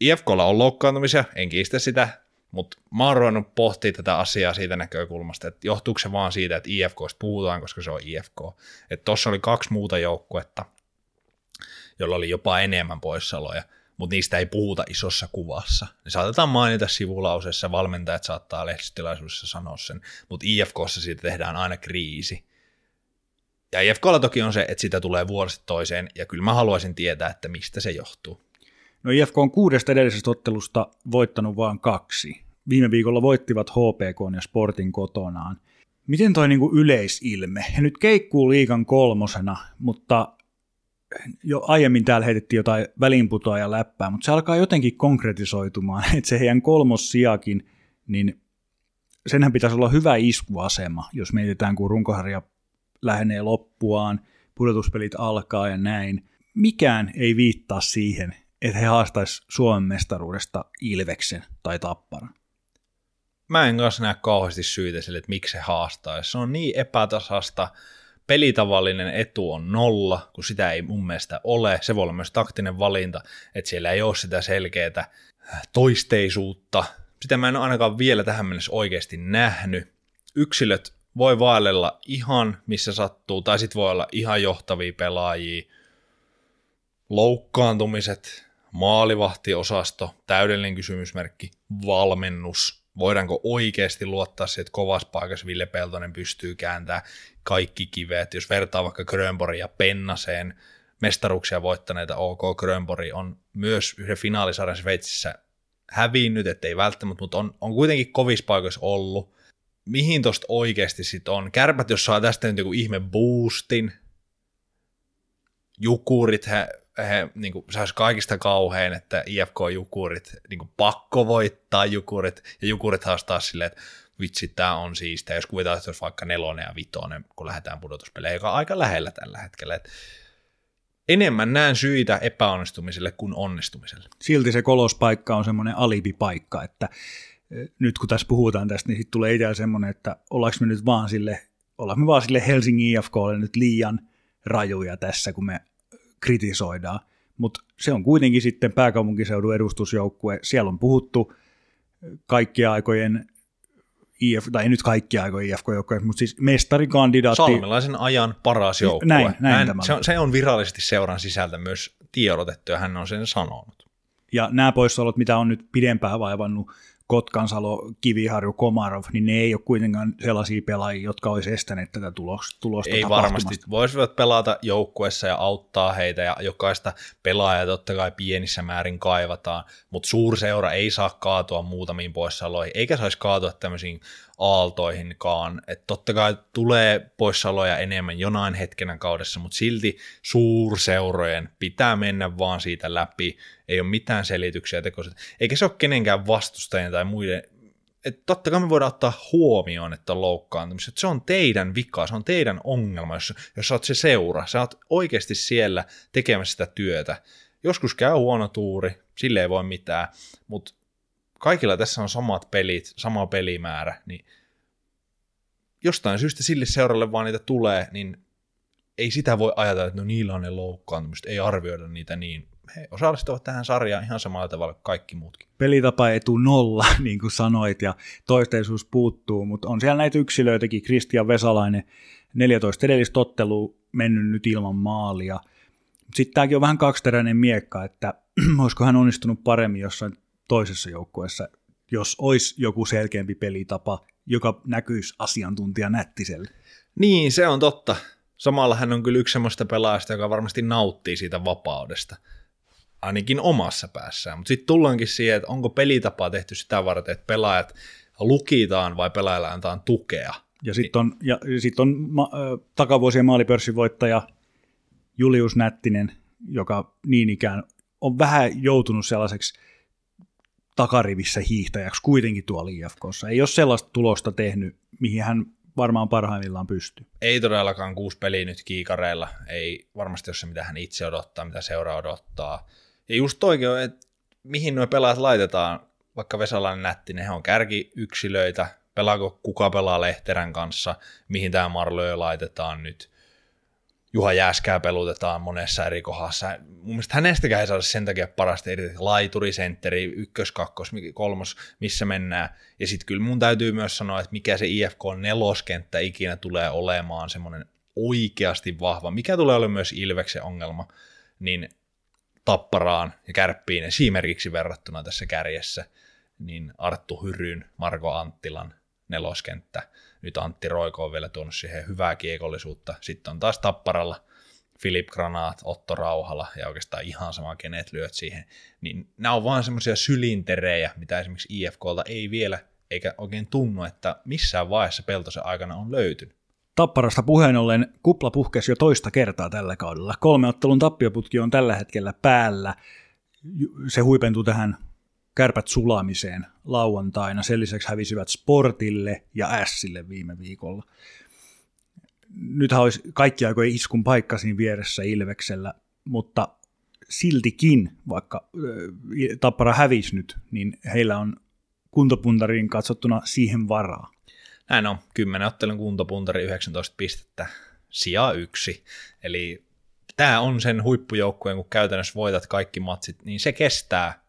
IFKlla on loukkaantumisia, en kiistä sitä, mutta mä oon ruvennut pohtimaan tätä asiaa siitä näkökulmasta, että johtuuko se vaan siitä, että IFKsta puhutaan, koska se on IFK. Että tuossa oli kaksi muuta joukkuetta, jolla oli jopa enemmän poissaoloja, mutta niistä ei puhuta isossa kuvassa. Ne saatetaan mainita sivulauseessa, valmentajat saattaa lehdistötilaisuudessa sanoa sen, mutta IFKssa siitä tehdään aina kriisi. Ja IFKlla toki on se, että sitä tulee vuodesta toiseen, ja kyllä mä haluaisin tietää, että mistä se johtuu. No IFK on kuudesta edellisestä ottelusta voittanut vain kaksi. Viime viikolla voittivat HPK ja Sportin kotonaan. Miten toi niinku yleisilme? Ja nyt keikkuu liikan kolmosena, mutta jo aiemmin täällä heitettiin jotain väliinputoa ja läppää, mutta se alkaa jotenkin konkretisoitumaan, että se heidän kolmossiakin, niin senhän pitäisi olla hyvä iskuasema, jos mietitään, kun runkosarja lähenee loppuaan, pudotuspelit alkaa ja näin. Mikään ei viittaa siihen, että he haastaisi Suomen mestaruudesta Ilveksen tai Tapparan. Mä en kanssa näe kauheasti syitä sille, että miksi se haastaisi. Se on niin epätasasta. Pelitavallinen etu on nolla, kun sitä ei mun mielestä ole. Se voi olla myös taktinen valinta, että siellä ei ole sitä selkeää toisteisuutta. Sitä mä en ole ainakaan vielä tähän mennessä oikeasti nähnyt. Yksilöt voi vaellella ihan missä sattuu, tai sitten voi olla ihan johtavia pelaajia. Loukkaantumiset, maalivahtiosasto, täydellinen kysymysmerkki, valmennus, voidaanko oikeasti luottaa siihen, että kovassa paikassa Ville Peltonen pystyy kääntämään kaikki kivet, jos vertaa vaikka Grönborg ja Pennaseen, mestaruksia voittaneita OK Grönborg on myös yhden finaalisarjan Sveitsissä hävinnyt, ettei välttämättä, mutta on, on kuitenkin kovissa paikoissa ollut. Mihin tosta oikeasti sitten on? Kärpät, jos saa tästä nyt joku ihme boostin, jukurit, he he, niin kuin, se olisi kaikista kauhein, että IFK-jukurit niin pakko voittaa jukurit, ja jukurit haastaa silleen, että vitsi, tämä on siistä, jos kuvitaan, että olisi vaikka nelonen ja vitonen, kun lähdetään pudotuspeleihin, joka on aika lähellä tällä hetkellä. Et enemmän näen syitä epäonnistumiselle kuin onnistumiselle. Silti se kolospaikka on semmoinen alibipaikka, että eh, nyt kun tässä puhutaan tästä, niin sitten tulee itse semmoinen, että ollaanko me nyt vaan sille, ollaanko me vaan sille Helsingin IFKlle nyt liian rajuja tässä, kun me kritisoidaan, mutta se on kuitenkin sitten pääkaupunkiseudun edustusjoukkue. Siellä on puhuttu kaikkien aikojen IF, tai ei nyt kaikki aikojen IFK-joukkoja, mutta siis mestarikandidaatti. Salmelaisen ajan paras joukkue. Näin, näin Hän, se, on, se on virallisesti seuran sisältä myös tiedotettu, ja hän on sen sanonut. Ja nämä poissaolot, mitä on nyt pidempään vaivannut, Kotkansalo, Kiviharju, Komarov, niin ne ei ole kuitenkaan sellaisia pelaajia, jotka olisi estäneet tätä tulosta, tulosta Ei varmasti. Voisivat pelata joukkuessa ja auttaa heitä, ja jokaista pelaajaa totta kai pienissä määrin kaivataan, mutta suurseura ei saa kaatua muutamiin poissaoloihin, eikä saisi kaatua tämmöisiin aaltoihinkaan. Että totta kai tulee poissaoloja enemmän jonain hetkenä kaudessa, mutta silti suurseurojen pitää mennä vaan siitä läpi. Ei ole mitään selityksiä tekoiset. Eikä se ole kenenkään vastustajien tai muiden että totta kai me voidaan ottaa huomioon, että on loukkaantumista. Se on teidän vika, se on teidän ongelma, jos, jos sä oot se seura. Sä oot oikeasti siellä tekemässä sitä työtä. Joskus käy huono tuuri, sille ei voi mitään, mutta kaikilla tässä on samat pelit, sama pelimäärä, niin jostain syystä sille seuralle vaan niitä tulee, niin ei sitä voi ajatella, että no niillä on ne loukkaantumiset, ei arvioida niitä niin. He osallistuvat tähän sarjaan ihan samalla tavalla kuin kaikki muutkin. Pelitapa etu nolla, niin kuin sanoit, ja toisteisuus puuttuu, mutta on siellä näitä yksilöitäkin. Kristian Vesalainen, 14 edellistä ottelua mennyt nyt ilman maalia. Sitten tämäkin on vähän kaksiteräinen miekka, että olisiko hän onnistunut paremmin jossain toisessa joukkueessa, jos olisi joku selkeämpi pelitapa, joka näkyisi asiantuntija nättiselle. Niin, se on totta. Samalla hän on kyllä yksi semmoista pelaajasta, joka varmasti nauttii siitä vapaudesta, ainakin omassa päässään. Mutta sitten tullaankin siihen, että onko pelitapa tehty sitä varten, että pelaajat lukitaan vai pelaajilla antaa tukea. Ja sitten on, ja sit on ma- takavuosien maalipörssin voittaja Julius Nättinen, joka niin ikään on vähän joutunut sellaiseksi takarivissä hiihtäjäksi kuitenkin tuolla IFKssa. Ei ole sellaista tulosta tehnyt, mihin hän varmaan parhaimmillaan pystyy. Ei todellakaan kuusi peliä nyt kiikareilla. Ei varmasti ole se, mitä hän itse odottaa, mitä seura odottaa. Ja just oikein, että mihin nuo pelaajat laitetaan, vaikka Vesalainen nätti, ne on kärkiyksilöitä, pelaako kuka pelaa Lehterän kanssa, mihin tämä Marlöö laitetaan nyt – Juha Jääskää pelutetaan monessa eri kohdassa. Mun mielestä hänestäkään ei saada sen takia parasta irti. Laituri, sentteri, ykkös, kakkos, kolmos, missä mennään. Ja sitten kyllä mun täytyy myös sanoa, että mikä se IFK neloskenttä ikinä tulee olemaan semmoinen oikeasti vahva, mikä tulee olemaan myös Ilveksen ongelma, niin Tapparaan ja Kärppiin esimerkiksi verrattuna tässä kärjessä, niin Arttu Hyryn, Marko Anttilan neloskenttä – nyt Antti Roiko on vielä tuonut siihen hyvää kiekollisuutta. Sitten on taas Tapparalla Filip Granaat, Otto Rauhala ja oikeastaan ihan sama kenet lyöt siihen. Niin nämä on vaan semmoisia sylinterejä, mitä esimerkiksi IFKlta ei vielä eikä oikein tunnu, että missään vaiheessa Peltosen aikana on löytynyt. Tapparasta puheen ollen kupla puhkesi jo toista kertaa tällä kaudella. Kolme ottelun tappioputki on tällä hetkellä päällä. Se huipentuu tähän kärpät sulamiseen lauantaina. Sen lisäksi hävisivät Sportille ja Sille viime viikolla. Nythän olisi kaikki aikojen iskun paikka siinä vieressä Ilveksellä, mutta siltikin, vaikka Tappara hävisi nyt, niin heillä on kuntopuntariin katsottuna siihen varaa. Näin on, 10 ottelun kuntopuntari 19 pistettä, sija yksi. Eli tämä on sen huippujoukkueen, kun käytännössä voitat kaikki matsit, niin se kestää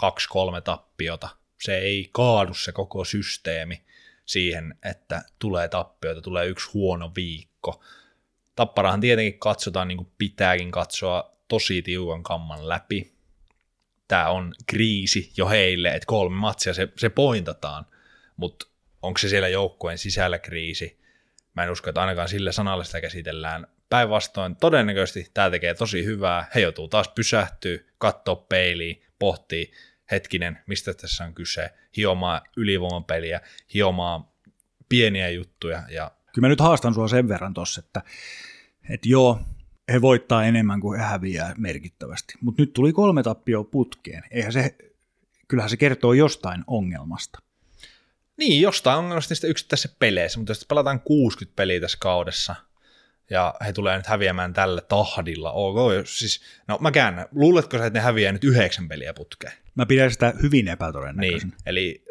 kaksi-kolme tappiota. Se ei kaadu se koko systeemi siihen, että tulee tappioita, tulee yksi huono viikko. Tapparahan tietenkin katsotaan niin kuin pitääkin katsoa tosi tiukan kamman läpi. Tämä on kriisi jo heille, että kolme matsia se, se pointataan, mutta onko se siellä joukkueen sisällä kriisi? Mä en usko, että ainakaan sillä sanalla sitä käsitellään. Päinvastoin todennäköisesti tämä tekee tosi hyvää. He joutuu taas pysähtyä, katsoa peiliin, pohtii, hetkinen, mistä tässä on kyse, hiomaa ylivoimapeliä, hiomaa pieniä juttuja. Ja... Kyllä mä nyt haastan sua sen verran tossa, että, että joo, he voittaa enemmän kuin he häviää merkittävästi. Mutta nyt tuli kolme tappioa putkeen. Eihän se, kyllähän se kertoo jostain ongelmasta. Niin, jostain ongelmasta niistä yksittäisissä peleissä, mutta jos pelataan 60 peliä tässä kaudessa – ja he tulee nyt häviämään tällä tahdilla. Ok, siis, no mä käännän. Luuletko sä, että ne häviää nyt yhdeksän peliä putkeen? Mä pidän sitä hyvin epätodennäköisen. Niin, eli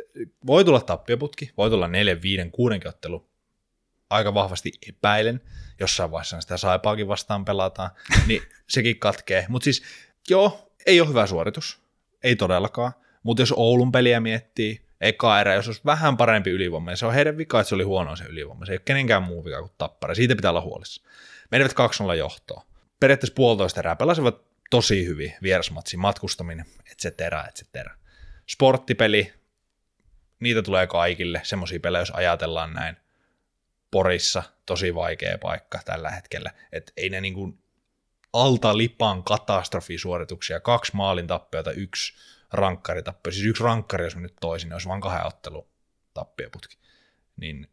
voi tulla tappioputki, voi tulla neljän, viiden, kuudenkin ottelu. Aika vahvasti epäilen, jossain vaiheessa sitä saipaakin vastaan pelataan, niin sekin katkee. Mutta siis, joo, ei ole hyvä suoritus, ei todellakaan. Mutta jos Oulun peliä miettii, eka erä, jos olisi vähän parempi ylivoima, se on heidän vika, että se oli huono se ylivoima. Se ei ole kenenkään muu vika kuin tappara. Siitä pitää olla huolissa. Menivät 2-0 johtoon. Periaatteessa puolitoista erää pelasivat tosi hyvin, vierasmatsi, matkustaminen, et cetera, et cetera. Sporttipeli, niitä tulee kaikille, semmoisia pelejä, jos ajatellaan näin. Porissa tosi vaikea paikka tällä hetkellä, että ei ne niinku alta lipan katastrofisuorituksia, kaksi maalin tappiota, yksi rankkaritappio, siis yksi rankkari, jos nyt toisin, olisi vain kahden ottelu tappioputki, niin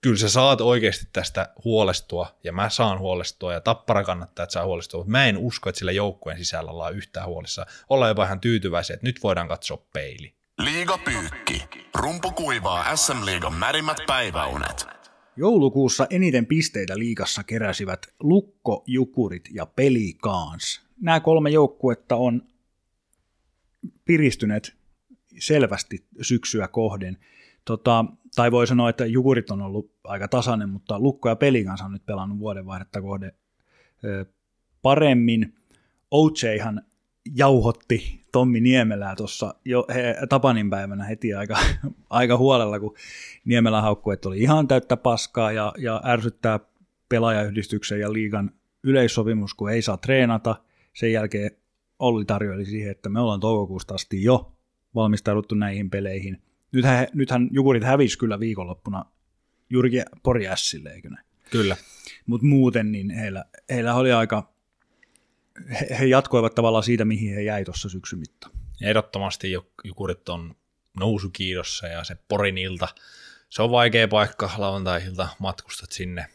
kyllä sä saat oikeasti tästä huolestua, ja mä saan huolestua, ja tappara kannattaa, että saa huolestua, mutta mä en usko, että sillä joukkueen sisällä ollaan yhtään huolissa. Ollaan jopa ihan tyytyväisiä, että nyt voidaan katsoa peili. Liiga Pyykki. Rumpu kuivaa SM-liigan märimmät päiväunet. Joulukuussa eniten pisteitä liigassa keräsivät Lukko, Jukurit ja Pelikaans. Nämä kolme joukkuetta on piristyneet selvästi syksyä kohden. Tota, tai voi sanoa, että Jukurit on ollut aika tasainen, mutta Lukko ja Pelikans on nyt pelannut vuodenvaihdetta kohde paremmin. OJhan jauhotti Tommi Niemelää tuossa jo he, Tapanin päivänä heti aika, aika huolella, kun Niemelä haukkui, että oli ihan täyttä paskaa ja, ja ärsyttää pelaajayhdistyksen ja liigan yleissopimus, kun ei saa treenata. Sen jälkeen Olli tarjoili siihen, että me ollaan toukokuusta asti jo valmistauduttu näihin peleihin. Nythän, nythän Jukurit hävisi kyllä viikonloppuna juurikin Pori Sille, eikö ne? Kyllä. Mutta muuten niin heillä, heillä oli aika, he, he jatkoivat tavallaan siitä, mihin he jäi tuossa syksyn mittaan. Ehdottomasti Jukurit on nousukiidossa ja se Porin ilta, se on vaikea paikka lauantai-ilta, matkustat sinne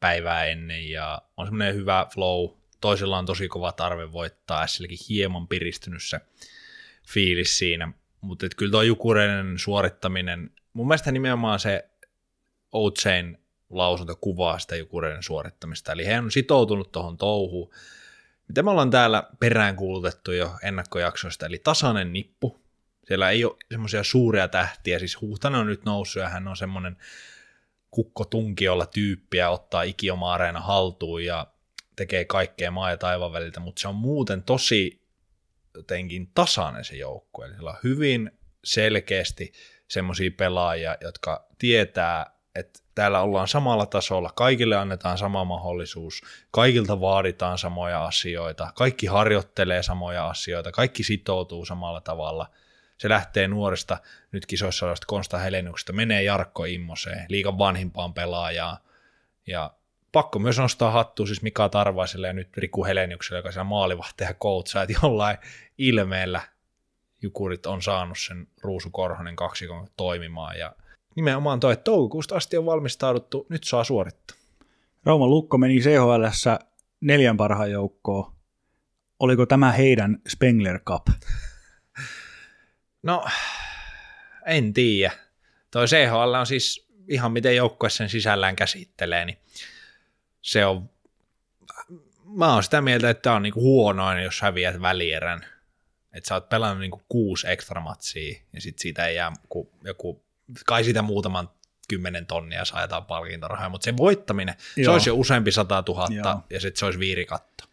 päivää ennen ja on semmoinen hyvä flow, toisella on tosi kova tarve voittaa, Silläkin hieman piristynyt se fiilis siinä, mutta kyllä tuo Jukureiden suorittaminen, mun mielestä nimenomaan se Outsein lausunto kuvaa sitä Jukureiden suorittamista, eli he on sitoutunut tuohon touhuun, mitä me ollaan täällä peräänkuulutettu jo ennakkojaksoista, eli tasainen nippu, siellä ei ole semmoisia suuria tähtiä, siis Huhtanen on nyt noussut ja hän on semmoinen kukko tunkiolla tyyppiä, ottaa ikioma areena haltuun. Ja tekee kaikkea maa ja taivaan väliltä, mutta se on muuten tosi jotenkin tasainen se joukkue. Eli siellä on hyvin selkeästi semmoisia pelaajia, jotka tietää, että täällä ollaan samalla tasolla, kaikille annetaan sama mahdollisuus, kaikilta vaaditaan samoja asioita, kaikki harjoittelee samoja asioita, kaikki sitoutuu samalla tavalla. Se lähtee nuorista nyt kisoissa olevasta Konsta Helenuksesta, menee Jarkko Immoseen, liikan vanhimpaan pelaajaan, ja pakko myös nostaa hattu siis Mika Tarvaiselle ja nyt Riku Heleniukselle, joka siellä maalivahtaja koutsaa, että jollain ilmeellä Jukurit on saanut sen Ruusu Korhonen kaksikon toimimaan ja nimenomaan toi, että toukokuusta asti on valmistauduttu, nyt saa suorittaa. Rauman Lukko meni CHL neljän parhaan joukkoon. Oliko tämä heidän Spengler Cup? No, en tiedä. Toi CHL on siis ihan miten joukkue sen sisällään käsittelee, niin se on, mä oon sitä mieltä, että tämä on niinku huonoin, jos häviät välierän. Että sä oot pelannut niinku kuusi ekstra matsia ja sit siitä ei jää joku, joku kai sitä muutaman kymmenen tonnia saa jotain palkintorahaa, mutta se voittaminen, Joo. se olisi jo useampi sata tuhatta ja sitten se olisi viirikatto.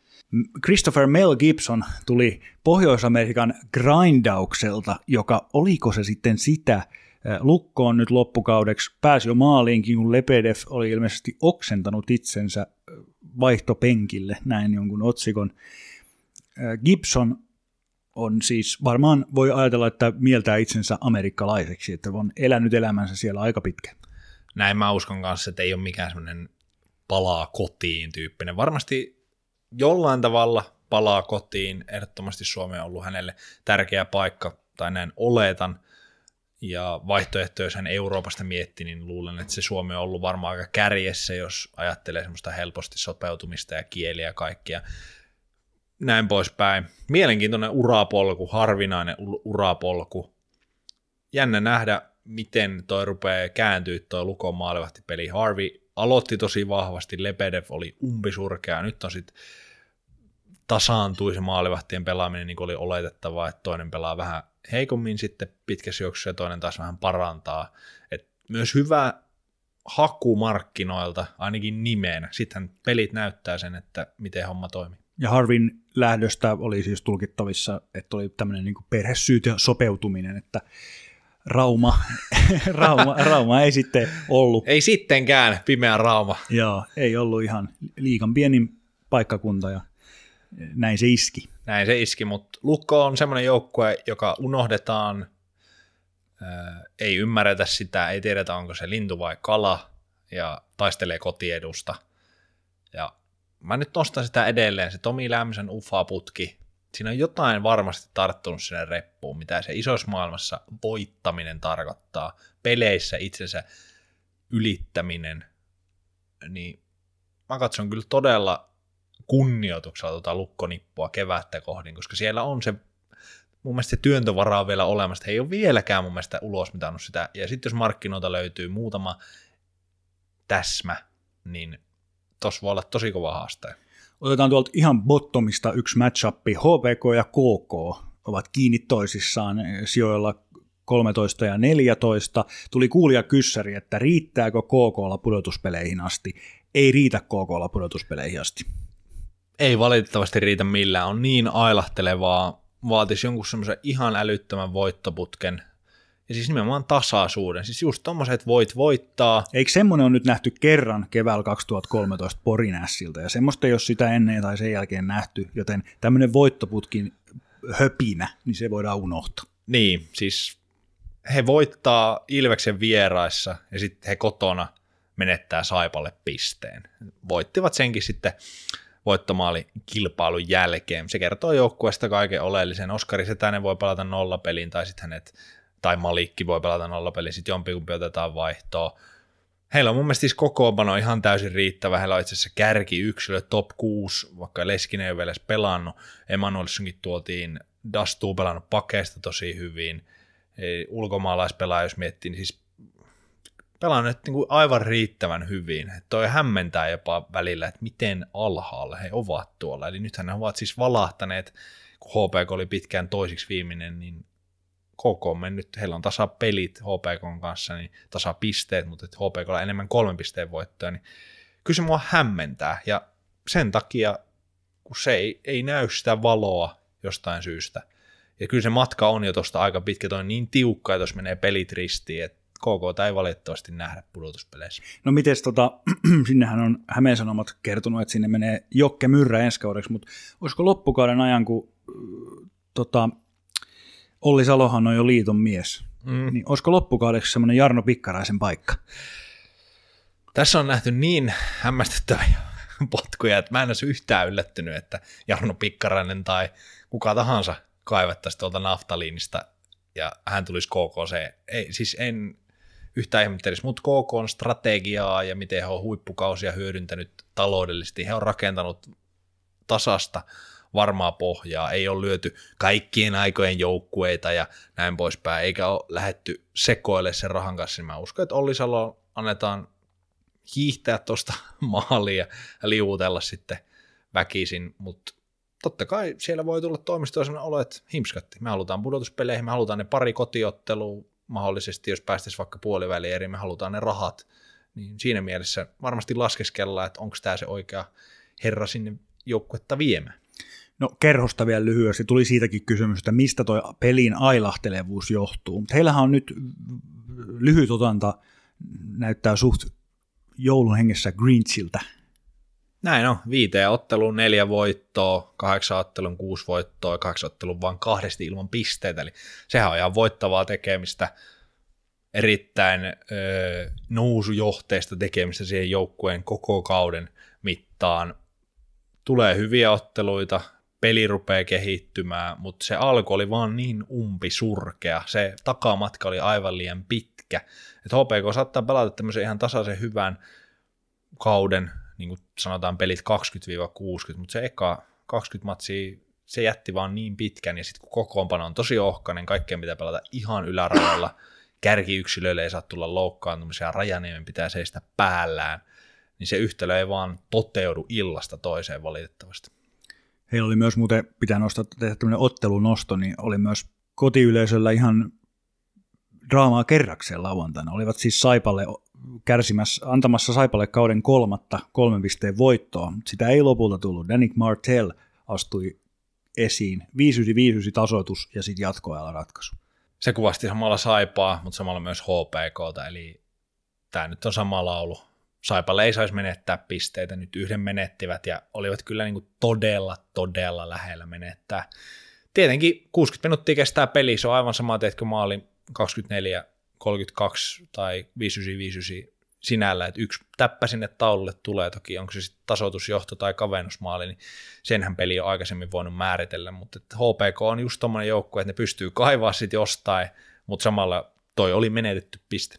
Christopher Mel Gibson tuli Pohjois-Amerikan grindaukselta, joka oliko se sitten sitä, lukkoon nyt loppukaudeksi, pääsi jo maaliinkin, kun Lepedev oli ilmeisesti oksentanut itsensä vaihtopenkille, näin jonkun otsikon. Gibson on siis, varmaan voi ajatella, että mieltää itsensä amerikkalaiseksi, että on elänyt elämänsä siellä aika pitkä. Näin mä uskon kanssa, että ei ole mikään semmoinen palaa kotiin tyyppinen. Varmasti jollain tavalla palaa kotiin, ehdottomasti Suomi on ollut hänelle tärkeä paikka, tai näin oletan, ja vaihtoehtoja, jos hän Euroopasta mietti, niin luulen, että se Suomi on ollut varmaan aika kärjessä, jos ajattelee semmoista helposti sopeutumista ja kieliä ja kaikkia näin poispäin. Mielenkiintoinen urapolku, harvinainen urapolku. Jännä nähdä, miten toi rupeaa kääntyä toi Lukon maalivahtipeli. Harvey aloitti tosi vahvasti, Lebedev oli umpisurkea, nyt on sitten tasaantui se maalivahtien pelaaminen niin kuin oli oletettavaa, että toinen pelaa vähän heikommin sitten pitkässä juoksussa ja toinen taas vähän parantaa. Et myös hyvä haku markkinoilta, ainakin nimeen. Sitten pelit näyttää sen, että miten homma toimii. Ja Harvin lähdöstä oli siis tulkittavissa, että oli tämmöinen niin perhesyyt ja sopeutuminen, että Rauma, Rauma, Rauma ei sitten ollut. Ei sittenkään pimeä Rauma. Joo, ei ollut ihan liikan pienin paikkakunta ja näin se iski. Näin se iski, mutta Lukko on semmoinen joukkue, joka unohdetaan, ei ymmärretä sitä, ei tiedetä onko se lintu vai kala, ja taistelee kotiedusta. Ja mä nyt nostan sitä edelleen, se Tomi Lämmisen UFA-putki, siinä on jotain varmasti tarttunut sinne reppuun, mitä se isossa maailmassa voittaminen tarkoittaa, peleissä itsensä ylittäminen, niin mä katson kyllä todella kunnioituksella tuota lukkonippua kevättä kohdin, koska siellä on se mun mielestä se työntövara on vielä olemassa, he ei ole vieläkään mun mielestä ulos mitannut sitä, ja sitten jos markkinoilta löytyy muutama täsmä, niin tos voi olla tosi kova haaste. Otetaan tuolta ihan bottomista yksi matchup. HPK ja KK ovat kiinni toisissaan sijoilla 13 ja 14. Tuli kuulija kyssäri, että riittääkö KKlla pudotuspeleihin asti. Ei riitä KKlla pudotuspeleihin asti. Ei valitettavasti riitä millään. On niin ailahtelevaa. Vaatisi jonkun semmoisen ihan älyttömän voittoputken. Ja siis nimenomaan tasaisuuden. Siis just tommoset voit voittaa. Eikö semmoinen on nyt nähty kerran keväällä 2013 Porinässiltä, ja semmoista ei ole sitä ennen tai sen jälkeen nähty, joten tämmöinen voittoputkin höpinä, niin se voidaan unohtaa. Niin, siis he voittaa Ilveksen vieraissa ja sitten he kotona menettää Saipalle pisteen. Voittivat senkin sitten voittomaali kilpailun jälkeen. Se kertoo joukkueesta kaiken oleellisen. Oskari Setänen voi pelata nollapelin tai sitten hänet, tai Malikki voi pelata nollapelin, sitten jompikumpi otetaan vaihtoa. Heillä on mun mielestä siis kokoonpano ihan täysin riittävä. Heillä on itse asiassa kärki yksilö, top 6, vaikka Leskinen ei ole vielä pelannut. Emanuelssonkin tuotiin Dastuu pelannut pakeista tosi hyvin. Ulkomaalaispelaaja, jos miettii, niin siis pelannut niin kuin aivan riittävän hyvin. Toi hämmentää jopa välillä, että miten alhaalla he ovat tuolla. Eli nythän ne ovat siis valahtaneet, kun HPK oli pitkään toisiksi viimeinen, niin KK on mennyt, heillä on tasa pelit HPK kanssa, niin tasa pisteet, mutta HPK on enemmän kolmen pisteen voittoja, niin kyllä se mua hämmentää. Ja sen takia, kun se ei, ei näy sitä valoa jostain syystä, ja kyllä se matka on jo tuosta aika pitkä, toi on niin tiukka, että jos menee pelit ristiin, että KK ei valitettavasti nähdä pudotuspeleissä. No miten tota, sinnehän on Hämeen Sanomat kertonut, että sinne menee Jokke Myrrä ensi kaudeksi, mutta olisiko loppukauden ajan, kun äh, tota, Olli Salohan on jo liiton mies, mm. niin olisiko loppukaudeksi semmoinen Jarno Pikkaraisen paikka? Tässä on nähty niin hämmästyttäviä potkuja, että mä en olisi yhtään yllättynyt, että Jarno Pikkarainen tai kuka tahansa kaivettaisiin tuolta naftaliinista ja hän tulisi KKC. Ei, siis en yhtään ihmettelisi, mutta KK on strategiaa ja miten he on huippukausia hyödyntänyt taloudellisesti. He on rakentanut tasasta varmaa pohjaa, ei ole lyöty kaikkien aikojen joukkueita ja näin poispäin, eikä ole lähetty sekoille sen rahan kanssa, niin mä uskon, että Olli Salo annetaan hiihtää tuosta maalia ja liuutella sitten väkisin, mutta totta kai siellä voi tulla toimistoon sellainen olo, että himskatti, me halutaan pudotuspeleihin, me halutaan ne pari kotiottelua, mahdollisesti jos päästäisiin vaikka puoliväli eri, me halutaan ne rahat, niin siinä mielessä varmasti laskeskellaan, että onko tämä se oikea herra sinne joukkuetta viemään. No kerhosta vielä lyhyesti. Tuli siitäkin kysymys, että mistä tuo pelin ailahtelevuus johtuu. Heillähän on nyt lyhyt otanta, näyttää suht joulun hengessä Grinchiltä. Näin on, viiteen otteluun neljä voittoa, kahdeksan ottelun kuusi voittoa, kahdeksan ottelun vain kahdesti ilman pisteitä, eli sehän on ihan voittavaa tekemistä, erittäin öö, nousujohteista tekemistä siihen joukkueen koko kauden mittaan. Tulee hyviä otteluita, peli rupeaa kehittymään, mutta se alku oli vaan niin umpisurkea, se takamatka oli aivan liian pitkä, että HPK saattaa pelata tämmöisen ihan tasaisen hyvän kauden, niin kuin sanotaan pelit 20-60, mutta se eka 20 matsia, se jätti vaan niin pitkän, ja sitten kun kokoonpano on tosi ohkainen, kaikkeen pitää pelata ihan ylärajalla, kärkiyksilöille ei saa tulla loukkaantumisia, Rajaniemen pitää seistä päällään, niin se yhtälö ei vaan toteudu illasta toiseen valitettavasti. Heillä oli myös muuten, pitää nostaa, tehdä tämmöinen ottelunosto, niin oli myös kotiyleisöllä ihan draamaa kerrakseen lauantaina. Olivat siis Saipalle kärsimässä, antamassa Saipalle kauden kolmatta kolmen pisteen voittoa, sitä ei lopulta tullut. Danik Martell astui esiin. 5 tasoitus ja sitten jatkoajalla ratkaisu. Se kuvasti samalla Saipaa, mutta samalla myös HPKta, eli tämä nyt on sama laulu. Saipalle ei saisi menettää pisteitä, nyt yhden menettivät ja olivat kyllä niin kuin todella, todella lähellä menettää. Tietenkin 60 minuuttia kestää peli, se on aivan sama, teetkö maali 24, 32 tai 59, 59 sinällä, että yksi täppä sinne taululle tulee, toki onko se sitten tasoitusjohto tai kavennusmaali, niin senhän peli on aikaisemmin voinut määritellä, mutta HPK on just tommonen joukkue, että ne pystyy kaivaa sitten jostain, mutta samalla toi oli menetetty piste.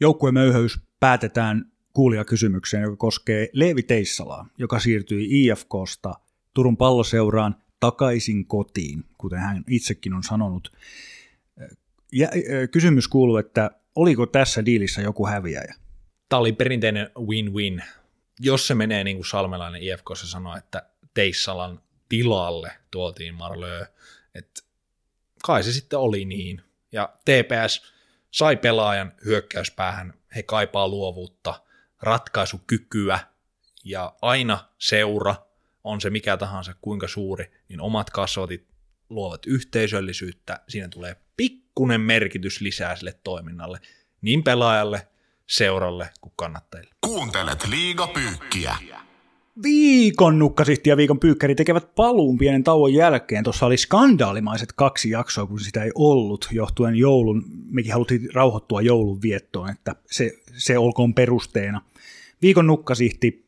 Joukkueen möyhäys päätetään kuulijakysymykseen, joka koskee Leevi Teissalaa, joka siirtyi IFKsta Turun palloseuraan takaisin kotiin, kuten hän itsekin on sanonut. Ja, kysymys kuuluu, että oliko tässä diilissä joku häviäjä? Tämä oli perinteinen win-win. Jos se menee niin kuin Salmelainen IFKssa sanoi, että Teissalan tilalle tuotiin Marlö, että kai se sitten oli niin. Ja TPS sai pelaajan hyökkäyspäähän, he kaipaa luovuutta, ratkaisukykyä ja aina seura, on se mikä tahansa kuinka suuri, niin omat kasvatit luovat yhteisöllisyyttä, siinä tulee pikkunen merkitys lisää sille toiminnalle, niin pelaajalle, seuralle kuin kannattajille. Kuuntelet liigapyykkiä. Viikon nukkasihti ja viikon pyykkäri tekevät paluun pienen tauon jälkeen. Tuossa oli skandaalimaiset kaksi jaksoa, kun sitä ei ollut, johtuen joulun, mekin haluttiin rauhoittua joulun viettoon, että se, se olkoon perusteena. Viikon nukkasihti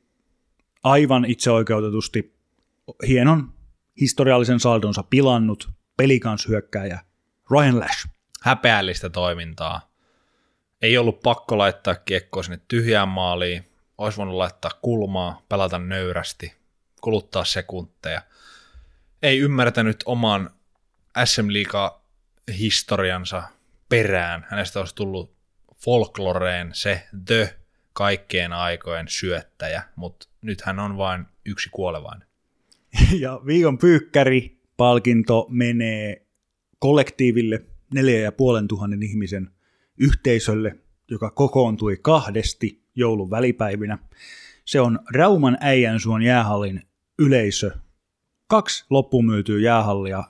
aivan itseoikeutetusti hienon historiallisen saldonsa pilannut pelikanshyökkääjä Ryan Lash. Häpeällistä toimintaa. Ei ollut pakko laittaa kiekkoa sinne tyhjään maaliin, olisi voinut laittaa kulmaa, pelata nöyrästi, kuluttaa sekunteja. Ei ymmärtänyt oman SM Liiga historiansa perään. Hänestä olisi tullut folkloreen se the kaikkien aikojen syöttäjä, mutta nyt hän on vain yksi kuolevainen. Ja viikon pyykkäri palkinto menee kollektiiville neljä ja puolen tuhannen ihmisen yhteisölle, joka kokoontui kahdesti joulun välipäivinä. Se on Rauman Äijänsuon jäähallin yleisö. Kaksi loppumyytyä jäähallia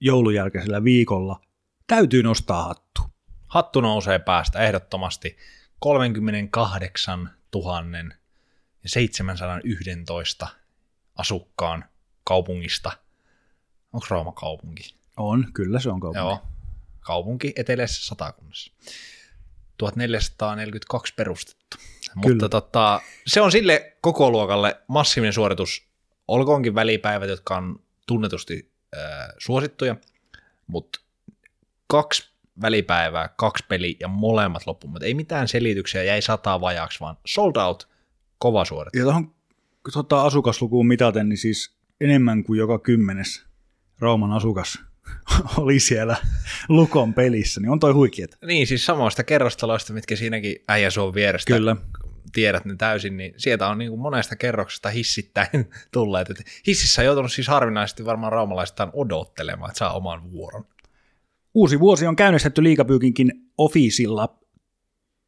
joulun jälkeisellä viikolla. Täytyy nostaa hattu. Hattu nousee päästä ehdottomasti 38 000 ja 711 asukkaan kaupungista. Onko Rauma kaupunki? On, kyllä se on kaupunki. Joo, kaupunki eteläisessä satakunnassa. 1442 perustettu. Kyllä. Mutta tota, se on sille koko luokalle massiivinen suoritus. Olkoonkin välipäivät, jotka on tunnetusti äh, suosittuja, mutta kaksi välipäivää, kaksi peliä ja molemmat loppumat. Ei mitään selityksiä, jäi sataa vajaaksi, vaan sold out, kova suoritus. Ja tuohon tota, asukaslukuun mitaten, niin siis enemmän kuin joka kymmenes Rauman asukas oli siellä Lukon pelissä, niin on toi huikeet. Niin, siis samoista kerrostaloista, mitkä siinäkin äijä suon vierestä Kyllä. tiedät ne täysin, niin sieltä on niin kuin monesta kerroksesta hissittäin tulleet. Et hississä on joutunut siis harvinaisesti varmaan raumalaistaan odottelemaan, että saa oman vuoron. Uusi vuosi on käynnistetty liikapyykinkin ofiisilla.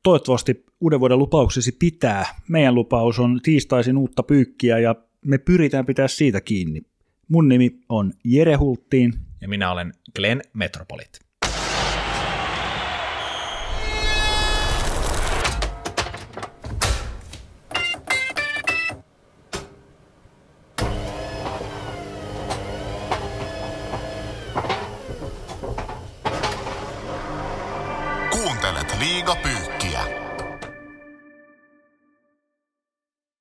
Toivottavasti uuden vuoden lupauksesi pitää. Meidän lupaus on tiistaisin uutta pyykkiä ja me pyritään pitää siitä kiinni. Mun nimi on Jere Hulttiin. Ja minä olen Glenn Metropolit.